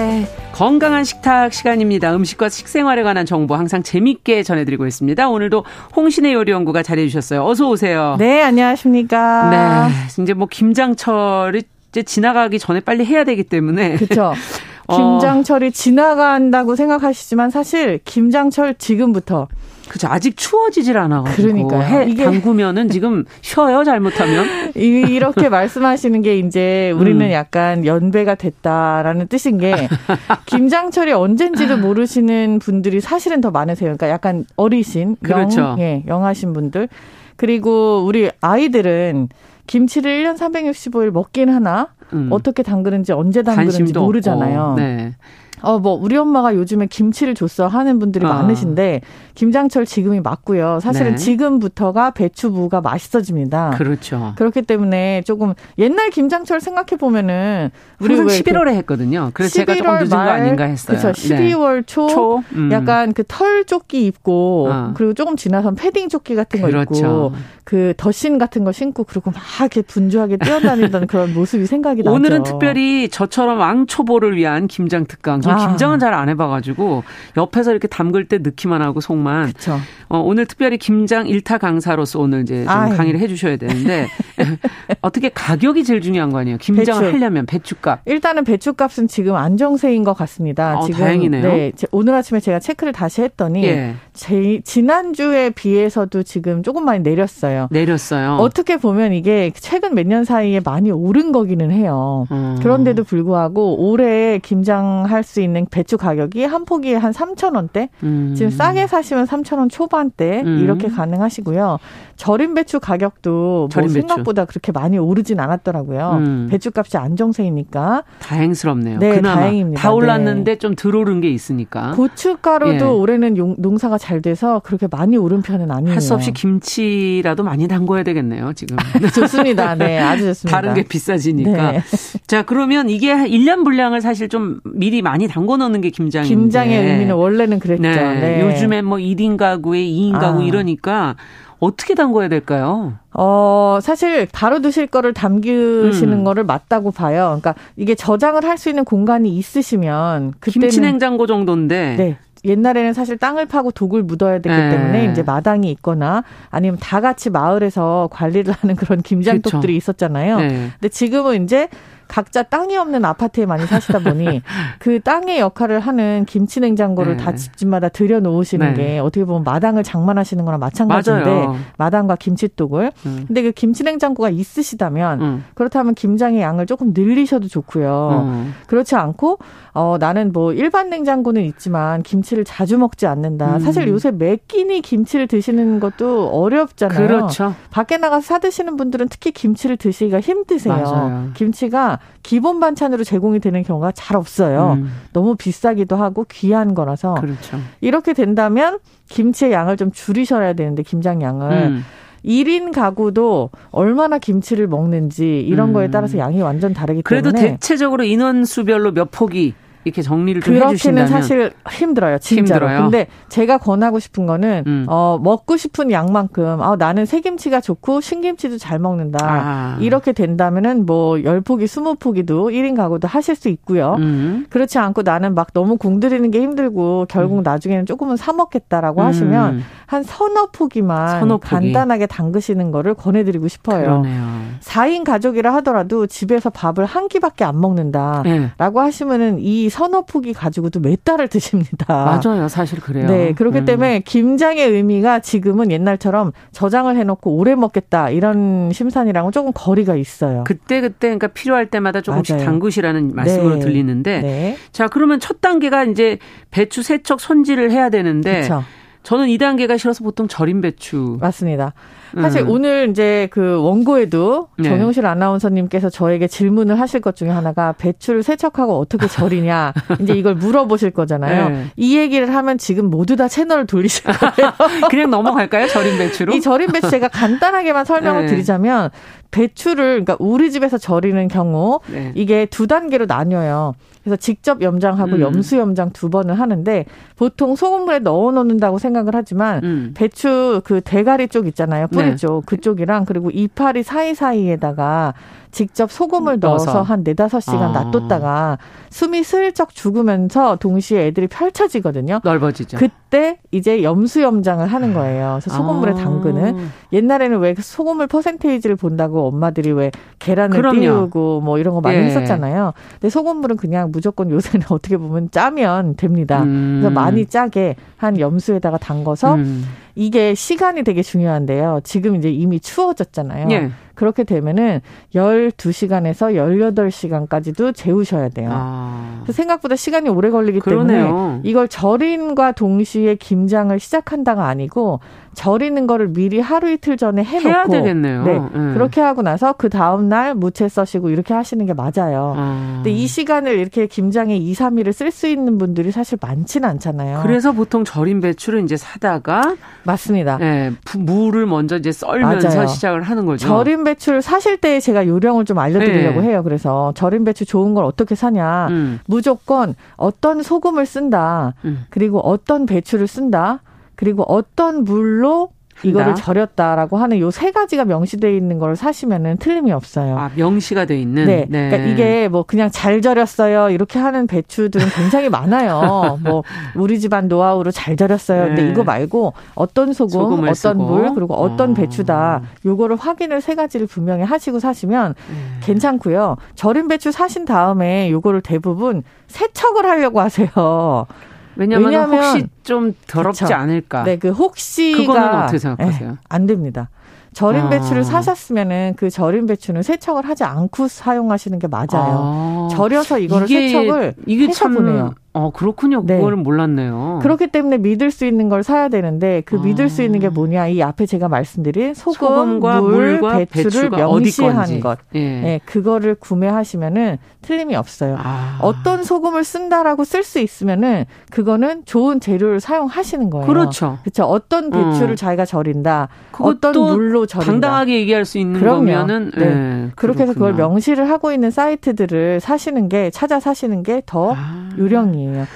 건강한 식탁 시간입니다. 음식과 식생활에 관한 정보 항상 재밌게 전해드리고 있습니다. 오늘도 홍신의 요리연구가 자리해 주셨어요. 어서 오세요. 네, 안녕하십니까. 네, 이제 뭐 김장철이 이제 지나가기 전에 빨리 해야 되기 때문에 그렇죠. [laughs] 김장철이 지나간다고 생각하시지만 사실 김장철 지금부터 그죠. 아직 추워지질 않아가지고. 그러니까 해 이게 담그면은 지금 쉬어요, 잘못하면. [laughs] 이렇게 말씀하시는 게 이제 우리는 음. 약간 연배가 됐다라는 뜻인 게 [laughs] 김장철이 언젠지를 모르시는 분들이 사실은 더 많으세요. 그러니까 약간 어리신, 그렇죠. 영, 예, 영하신 분들. 그리고 우리 아이들은 김치를 1년 365일 먹긴 하나 음. 어떻게 담그는지 언제 담그는지 모르잖아요. 네. 어, 뭐, 우리 엄마가 요즘에 김치를 줬어 하는 분들이 어. 많으신데, 김장철 지금이 맞고요. 사실은 네. 지금부터가 배추부가 맛있어집니다. 그렇죠. 그렇기 때문에 조금 옛날 김장철 생각해 보면은 우리 왜 11월에 했거든요. 그래서 제가 조금 늦은 말, 거 아닌가 했어요. 그렇죠. 12월 초, 초? 음. 약간 그 털 조끼 입고 어. 그리고 조금 지나서 패딩 조끼 같은 거 그렇죠. 입고 그 덧신 같은 거 신고 그리고 막 이렇게 분주하게 뛰어다니던 그런 모습이 생각이 나죠. 오늘은 특별히 저처럼 왕초보를 위한 김장 특강. [laughs] 아. 김장은 잘 안 해봐가지고 옆에서 이렇게 담글 때 넣기만 하고 속만. 그쵸. 어, 오늘 특별히 김장 일타 강사로서 오늘 이제 좀 아유. 강의를 해주셔야 되는데 [laughs] 어떻게 가격이 제일 중요한 거 아니에요? 김장을 배추. 하려면 배추값. 일단은 배추값은 지금 안정세인 것 같습니다. 어, 지금 다행이네요. 네, 오늘 아침에 제가 체크를 다시 했더니 예. 제, 지난주에 비해서도 지금 조금 많이 내렸어요. 내렸어요. 어떻게 보면 이게 최근 몇 년 사이에 많이 오른 거기는 해요. 음. 그런데도 불구하고 올해 김장할 수 있는 배추 가격이 한 포기에 한 3천 원대. 음. 지금 싸게 사시면 3천 원 초반대 음. 이렇게 가능하시고요. 절임 배추 가격도 뭐 생각보다 그렇게 많이 오르진 않았더라고요. 음. 배추값이 안정세이니까 다행스럽네요. 네, 그나마. 다행입니다. 다 올랐는데 네. 좀 들어오른 게 있으니까. 고춧가루도 예. 올해는 용, 농사가 잘 돼서 그렇게 많이 오른 편은 아니에요. 할 수 없이 김치라도 많이 담궈야 되겠네요, 지금. [laughs] 좋습니다. 네, 아주 좋습니다. 다른 게 비싸지니까. 네. 자, 그러면 이게 1년 분량을 사실 좀 미리 많이 담궈 놓는 게 김장인데. 김장의 의미는 원래는 그랬죠. 네. 네. 요즘에 뭐 1인 가구에 2인 가구 아. 이러니까 어떻게 담궈야 될까요? 어, 사실 바로 드실 거를 담그시는 음. 거를 맞다고 봐요. 그러니까 이게 저장을 할 수 있는 공간이 있으시면 그때는 김치 냉장고 정도인데 네. 옛날에는 사실 땅을 파고 독을 묻어야 되기 네. 때문에 이제 마당이 있거나 아니면 다 같이 마을에서 관리를 하는 그런 김장독들이 그렇죠. 있었잖아요. 네. 근데 지금은 이제 각자 땅이 없는 아파트에 많이 사시다 보니 [laughs] 그 땅의 역할을 하는 김치 냉장고를 네. 다 집집마다 들여 놓으시는 네. 게 어떻게 보면 마당을 장만하시는 거랑 마찬가지인데 맞아요. 마당과 김치독을 음. 근데 그 김치 냉장고가 있으시다면 음. 그렇다면 김장의 양을 조금 늘리셔도 좋고요. 음. 그렇지 않고 어 나는 뭐 일반 냉장고는 있지만 김치를 자주 먹지 않는다. 음. 사실 요새 매 끼니 김치를 드시는 것도 어렵잖아요. 그렇죠. 밖에 나가서 사 드시는 분들은 특히 김치를 드시기가 힘드세요. 맞아요. 김치가 기본 반찬으로 제공이 되는 경우가 잘 없어요. 음. 너무 비싸기도 하고 귀한 거라서. 그렇죠. 이렇게 된다면 김치의 양을 좀 줄이셔야 되는데 김장 양을. 음. 1인 가구도 얼마나 김치를 먹는지 이런 음. 거에 따라서 양이 완전 다르기 때문에 그래도 대체적으로 인원수별로 몇 포기 이렇게 정리를 좀 그렇게는 사실 힘들어요. 진짜로. 힘들어요? 근데 제가 권하고 싶은 거는 음. 어 먹고 싶은 양만큼 아 나는 새김치가 좋고 신김치도 잘 먹는다. 아. 이렇게 된다면은 뭐 10포기, 20포기도 1인 가구도 하실 수 있고요. 음. 그렇지 않고 나는 막 너무 공들이는 게 힘들고 결국 음. 나중에는 조금은 사 먹겠다라고 하시면 음. 한 서너 포기만 서너 포기. 간단하게 담그시는 거를 권해 드리고 싶어요. 그러네요. 4인 가족이라 하더라도 집에서 밥을 한 끼밖에 안 먹는다라고 네. 하시면은 이 서너 포기 가지고도 몇 달을 드십니다. [laughs] 맞아요. 사실 그래요. 네. 그렇기 음. 때문에 김장의 의미가 지금은 옛날처럼 저장을 해놓고 오래 먹겠다 이런 심산이랑은 조금 거리가 있어요. 그때 그때 그러니까 필요할 때마다 조금씩 맞아요. 담그시라는 말씀으로 네. 들리는데 네. 자 그러면 첫 단계가 이제 배추 세척 손질을 해야 되는데 그쵸. 저는 이 단계가 싫어서 보통 절임 배추 맞습니다. 사실 음. 오늘 이제 그 원고에도 네. 정용실 아나운서님께서 저에게 질문을 하실 것 중에 하나가 배추를 세척하고 어떻게 절이냐 [laughs] 이제 이걸 물어보실 거잖아요. 네. 이 얘기를 하면 지금 모두 다 채널을 돌리실 거예요. [laughs] 그냥 넘어갈까요? 절임 배추로? 이 절임 배추 제가 간단하게만 설명을 네. 드리자면 배추를 그러니까 우리 집에서 절이는 경우 네. 이게 두 단계로 나뉘어요. 그래서 직접 염장하고 음. 염수 염장 두 번을 하는데 보통 소금물에 넣어 놓는다고 생각을 하지만 음. 배추 그 대가리 쪽 있잖아요. 뿌리 네. 쪽 그쪽이랑 그리고 이파리 사이사이에다가 직접 소금을 넣어서, 넣어서 한 네다섯 시간 아. 놔뒀다가 숨이 슬쩍 죽으면서 동시에 애들이 펼쳐지거든요. 넓어지죠. 그때 이제 염수 염장을 하는 거예요. 그래서 소금물에 아. 담그는. 옛날에는 왜 소금물 퍼센테이지를 본다고 엄마들이 왜 계란을 그럼요. 띄우고 뭐 이런 거 많이 예. 했었잖아요. 근데 소금물은 그냥 무조건 요새는 [laughs] 어떻게 보면 짜면 됩니다. 음. 그래서 많이 짜게 한 염수에다가 담궈서 음. 이게 시간이 되게 중요한데요. 지금 이제 이미 추워졌잖아요. 예. 그렇게 되면은 12시간에서 18시간까지도 재우셔야 돼요. 아. 생각보다 시간이 오래 걸리기 그러네요. 때문에 이걸 절인과 동시에 김장을 시작한다가 아니고 절이는 거를 미리 하루 이틀 전에 해놓고 해야 되겠네요. 네, 네. 그렇게 하고 나서 그 다음 날 무채 써시고 이렇게 하시는 게 맞아요. 아. 근데 이 시간을 이렇게 김장에 2, 3일을 쓸 수 있는 분들이 사실 많지는 않잖아요. 그래서 보통 절인 배추를 이제 사다가 맞습니다. 네, 물을 먼저 이제 썰면서 맞아요. 시작을 하는 거죠. 절인 배 추를 사실 때 제가 요령을 좀 알려드리려고 네. 해요. 그래서 절인 배추 좋은 걸 어떻게 사냐? 음. 무조건 어떤 소금을 쓴다. 음. 그리고 어떤 배추를 쓴다. 그리고 어떤 물로 이거를 절였다라고 하는 요 세 가지가 명시되어 있는 걸 사시면은 틀림이 없어요. 아, 명시가 돼 있는. 네. 네. 그러니까 이게 뭐 그냥 잘 절였어요. 이렇게 하는 배추들은 굉장히 많아요. [laughs] 뭐 우리 집안 노하우로 잘 절였어요. 네. 근데 이거 말고 어떤 소금, 어떤 쓰고. 물, 그리고 어떤 어. 배추다. 요거를 확인을 세 가지를 분명히 하시고 사시면 네. 괜찮고요. 절인 배추 사신 다음에 요거를 대부분 세척을 하려고 하세요. 왜냐하면, 왜냐하면 혹시 좀 더럽지 그쵸. 않을까. 네, 그 혹시가 그거는 어떻게 생각하세요? 네, 안 됩니다. 절임 아. 배추를 사셨으면은 그 절임 배추는 세척을 하지 않고 사용하시는 게 맞아요. 아. 절여서 이거를 이게, 세척을 이게 해서 참, 보내요. 어, 그렇군요. 네. 그거는 몰랐네요. 그렇기 때문에 믿을 수 있는 걸 사야 되는데 그 아. 믿을 수 있는 게 뭐냐? 이 앞에 제가 말씀드린 소금, 과 물, 물과 배추를 명시한 것. 예. 네, 그거를 구매하시면은 틀림이 없어요. 아. 어떤 소금을 쓴다라고 쓸 수 있으면은 그거는 좋은 재료를 사용하시는 거예요. 그렇죠. 그렇죠. 어떤 배추를 어. 자기가 절인다. 어떤 물로 절인다. 당당하게 얘기할 수 있는 그럼요. 거면은 네. 네. 그렇게 해서 그걸 명시를 하고 있는 사이트들을 사시는 게 찾아 사시는 게더 아. 요령이에요. 아니에요.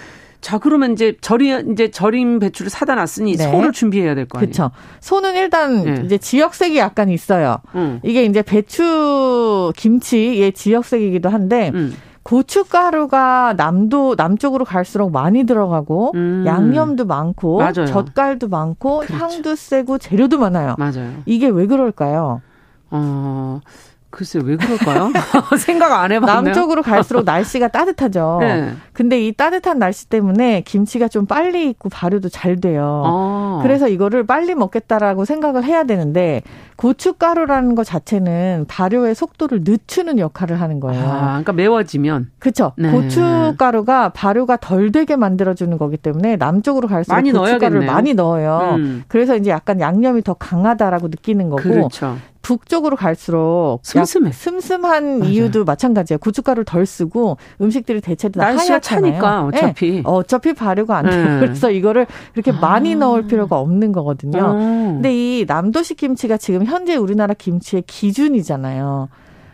자, 그러면 이제 절임 이제 절임 배추를 사다 놨으니 네. 소를 준비해야 될 거 아니에요. 그렇죠. 소는 일단 네. 이제 지역색이 약간 있어요. 음. 이게 이제 배추 김치의 지역색이기도 한데 음. 고춧가루가 남도 남쪽으로 갈수록 많이 들어가고 음. 양념도 많고 맞아요. 젓갈도 많고 그렇죠. 향도 세고 재료도 많아요. 맞아요. 이게 왜 그럴까요? 어. 글쎄 왜 그럴까요? [laughs] 생각 안 해봤네요. 남쪽으로 갈수록 날씨가 따뜻하죠. [laughs] 네. 근데 이 따뜻한 날씨 때문에 김치가 좀 빨리 익고 발효도 잘 돼요. 아. 그래서 이거를 빨리 먹겠다라고 생각을 해야 되는데 고춧가루라는 것 자체는 발효의 속도를 늦추는 역할을 하는 거예요. 아, 그러니까 매워지면. 그렇죠. 네. 고춧가루가 발효가 덜 되게 만들어주는 거기 때문에 남쪽으로 갈수록 많이 고춧가루를 넣어야겠네요. 많이 넣어요. 음. 그래서 이제 약간 양념이 더 강하다라고 느끼는 거고. 그렇죠. 북쪽으로 갈수록 슴슴해. 슴슴한 맞아요. 이유도 마찬가지예요. 고춧가루를 덜 쓰고 음식들이 대체로 다 날씨가 차니까 어차피 네. 어차피 발효가 안 돼요. 네. 그래서 이거를 이렇게 아. 많이 넣을 필요가 없는 거거든요. 음. 근데 이 남도식 김치가 지금 현재 우리나라 김치의 기준이잖아요.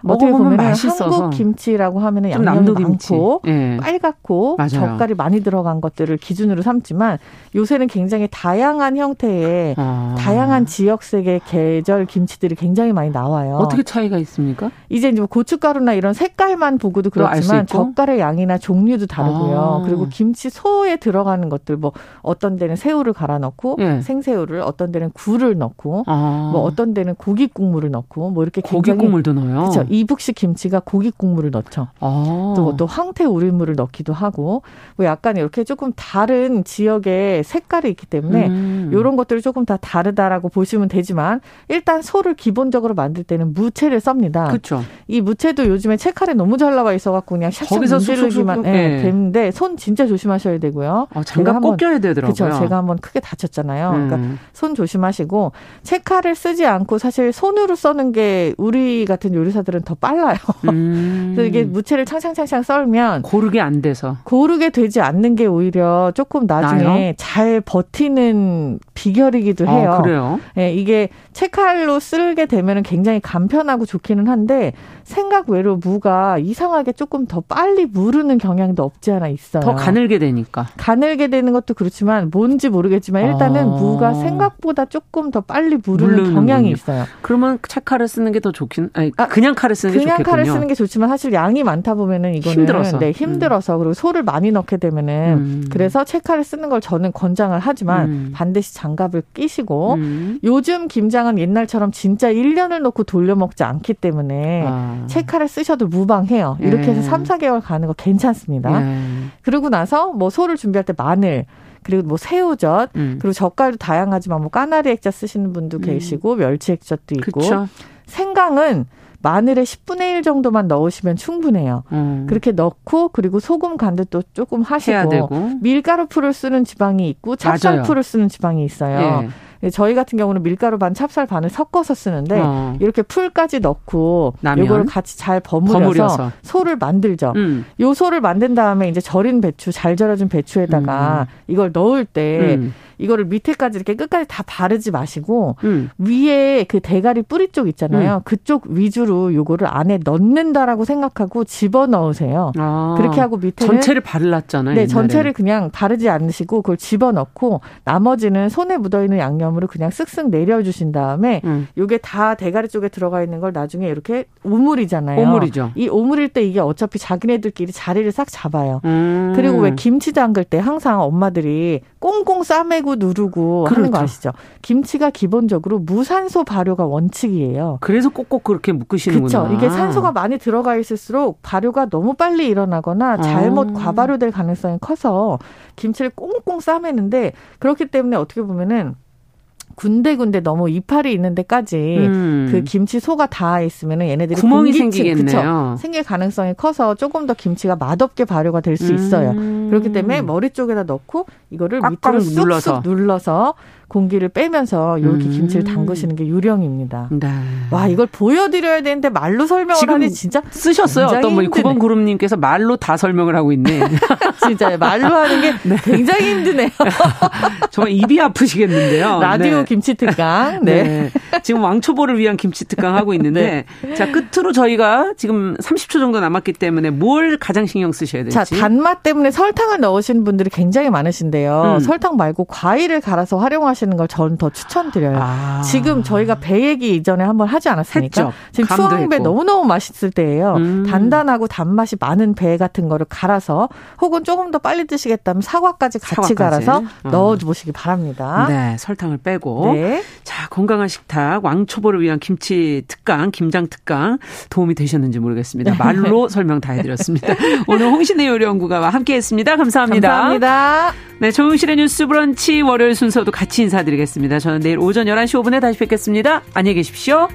어떻게 보면 맛있어서. 한국 김치라고 하면은 양념이 많고 네. 빨갛고 맞아요. 젓갈이 많이 들어간 것들을 기준으로 삼지만 요새는 굉장히 다양한 형태의 아. 다양한 지역색의 계절 김치들이 굉장히 많이 나와요. 어떻게 차이가 있습니까? 이제 이제 뭐 고춧가루나 이런 색깔만 보고도 그렇지만 젓갈의 양이나 종류도 다르고요. 아. 그리고 김치 소에 들어가는 것들 뭐 어떤 데는 새우를 갈아 넣고 네. 생새우를 어떤 데는 굴을 넣고 아. 뭐 어떤 데는 고기 국물을 넣고 뭐 이렇게 고기 국물도 넣어요. 그렇죠. 이북식 김치가 고기 국물을 넣죠. 아. 또, 또 황태 우린물을 넣기도 하고 뭐 약간 이렇게 조금 다른 지역의 색깔이 있기 때문에 음. 이런 것들이 조금 다 다르다라고 보시면 되지만 일단 소를 기본적으로 만들 때는 무채를 썹니다. 그렇죠. 이 무채도 요즘에 채칼에 너무 잘 나와 있어갖고 그냥 샥샥 문지르기만 네, 네. 되는데 손 진짜 조심하셔야 되고요. 아, 장갑 꼭 껴야 되더라고요. 그렇죠. 제가 한번 크게 다쳤잖아요. 음. 그러니까 손 조심하시고 채칼을 쓰지 않고 사실 손으로 써는 게 우리 같은 요리사들은 더 빨라요. [laughs] 음. 그래서 이게 무채를 창창창창 썰면 고르게 안 돼서 고르게 되지 않는 게 오히려 조금 나중에 나요? 잘 버티는 비결이기도 아, 해요. 아, 그래요? 예, 이게 채칼로 쓸게 되면은 굉장히 간편하고 좋기는 한데 생각 외로 무가 이상하게 조금 더 빨리 무르는 경향도 없지 않아 있어요. 더 가늘게 되니까. 가늘게 되는 것도 그렇지만 뭔지 모르겠지만 일단은 아. 무가 생각보다 조금 더 빨리 무르는 경향이 있어요. 그러면 채칼을 쓰는 게 더 좋긴 아니 아, 그냥 칼을 쓰는 게 그냥 좋겠군요. 칼을 쓰는 게 좋지만 사실 양이 많다 보면은 이거는 힘들어서. 네, 힘들어서 음. 그리고 소를 많이 넣게 되면은 음. 그래서 채칼을 쓰는 걸 저는 권장을 하지만 음. 반드시 장갑을 끼시고 음. 요즘 김장은 옛날처럼 진짜 1년을 놓고 돌려 먹지 않기 때문에 아. 채칼을 쓰셔도 무방해요. 이렇게 해서 3, 예. 4개월 가는 거 괜찮습니다. 네. 그러고 나서 뭐 소를 준비할 때 마늘 그리고 뭐 새우젓, 음. 그리고 젓갈도 다양하지만 뭐 까나리 액젓 쓰시는 분도 음. 계시고 멸치 액젓도 있고 그쵸. 생강은 마늘의 10분의 1 정도만 넣으시면 충분해요. 음. 그렇게 넣고 그리고 소금 간도 또 조금 하시고 밀가루 풀을 쓰는 지방이 있고 찹쌀 풀을 쓰는 지방이 있어요. 예. 예, 저희 같은 경우는 밀가루 반, 찹쌀 반을 섞어서 쓰는데 어. 이렇게 풀까지 넣고 요거를 같이 잘 버무려서, 버무려서. 소를 만들죠. 음. 요 소를 만든 다음에 이제 절인 배추, 잘 절여진 배추에다가 음. 이걸 넣을 때 음. 이거를 밑에까지 이렇게 끝까지 다 바르지 마시고 음. 위에 그 대가리 뿌리 쪽 있잖아요. 음. 그쪽 위주로 요거를 안에 넣는다라고 생각하고 집어 넣으세요. 아, 그렇게 하고 밑에 전체를 발랐잖아요. 네, 옛날에. 전체를 그냥 바르지 않으시고 그걸 집어 넣고 나머지는 손에 묻어 있는 양념 으로 그냥 쓱쓱 내려 주신 다음에 음. 요게 다 대가리 쪽에 들어가 있는 걸 나중에 이렇게 오물이잖아요. 오물이죠. 이 오물일 때 이게 어차피 자기네들끼리 자리를 싹 잡아요. 음. 그리고 왜 김치 담글 때 항상 엄마들이 꽁꽁 싸매고 누르고 누르고 그렇죠. 하는 거 아시죠? 김치가 기본적으로 무산소 발효가 원칙이에요. 그래서 꼭꼭 그렇게 묶으시는구나. 그렇죠. 이게 산소가 많이 들어가 있을수록 발효가 너무 빨리 일어나거나 잘못 아. 과발효될 가능성이 커서 김치를 꽁꽁 싸매는데 그렇기 때문에 어떻게 보면은 군데군데 너무 이파리 있는 데까지 음. 그 김치 소가 닿아 있으면은 얘네들이 구멍이 생기겠네요. 그쵸? 생길 가능성이 커서 조금 더 김치가 맛없게 발효가 될 수 있어요. 음. 그렇기 때문에 머리 쪽에다 넣고 이거를 밑으로 쑥쑥 눌러서, 눌러서 공기를 빼면서 이렇게 음. 김치를 담그시는 게 유령입니다. 네. 와 이걸 보여드려야 되는데 말로 설명을 하니 진짜 쓰셨어요. 어떤 분이 9번 구름님께서 말로 다 설명을 하고 있네. [laughs] 진짜 말로 하는 게 네. 굉장히 힘드네요. [laughs] 정말 입이 아프시겠는데요. 라디오 네. 김치 특강. 네. 네. 지금 왕초보를 위한 김치 특강 하고 있는데 네. 자 끝으로 저희가 지금 30초 정도 남았기 때문에 뭘 가장 신경 쓰셔야 될지. 자 단맛 때문에 설탕을 넣으시는 분들이 굉장히 많으신데요. 음. 설탕 말고 과일을 갈아서 활용하시 하시는 걸 저는 더 추천드려요. 아. 지금 저희가 배 얘기 이전에 한번 하지 않았습니까? 했죠. 지금 수황배 너무너무 맛있을 때예요. 음. 단단하고 단맛이 많은 배 같은 거를 갈아서 혹은 조금 더 빨리 드시겠다면 사과까지 같이 사과까지. 갈아서 어. 넣어 보시기 바랍니다. 네, 설탕을 빼고. 네. 자, 건강한 식탁 왕초보를 위한 김치 특강, 김장 특강 도움이 되셨는지 모르겠습니다. 말로 설명 다 해드렸습니다. [laughs] 오늘 홍신의 요리연구가와 함께했습니다. 감사합니다. 감사합니다. 네, 정용실의 뉴스 브런치 월요일 순서도 같이 인사드리겠습니다. 저는 내일 오전 11시 5분에 다시 뵙겠습니다. 안녕히 계십시오.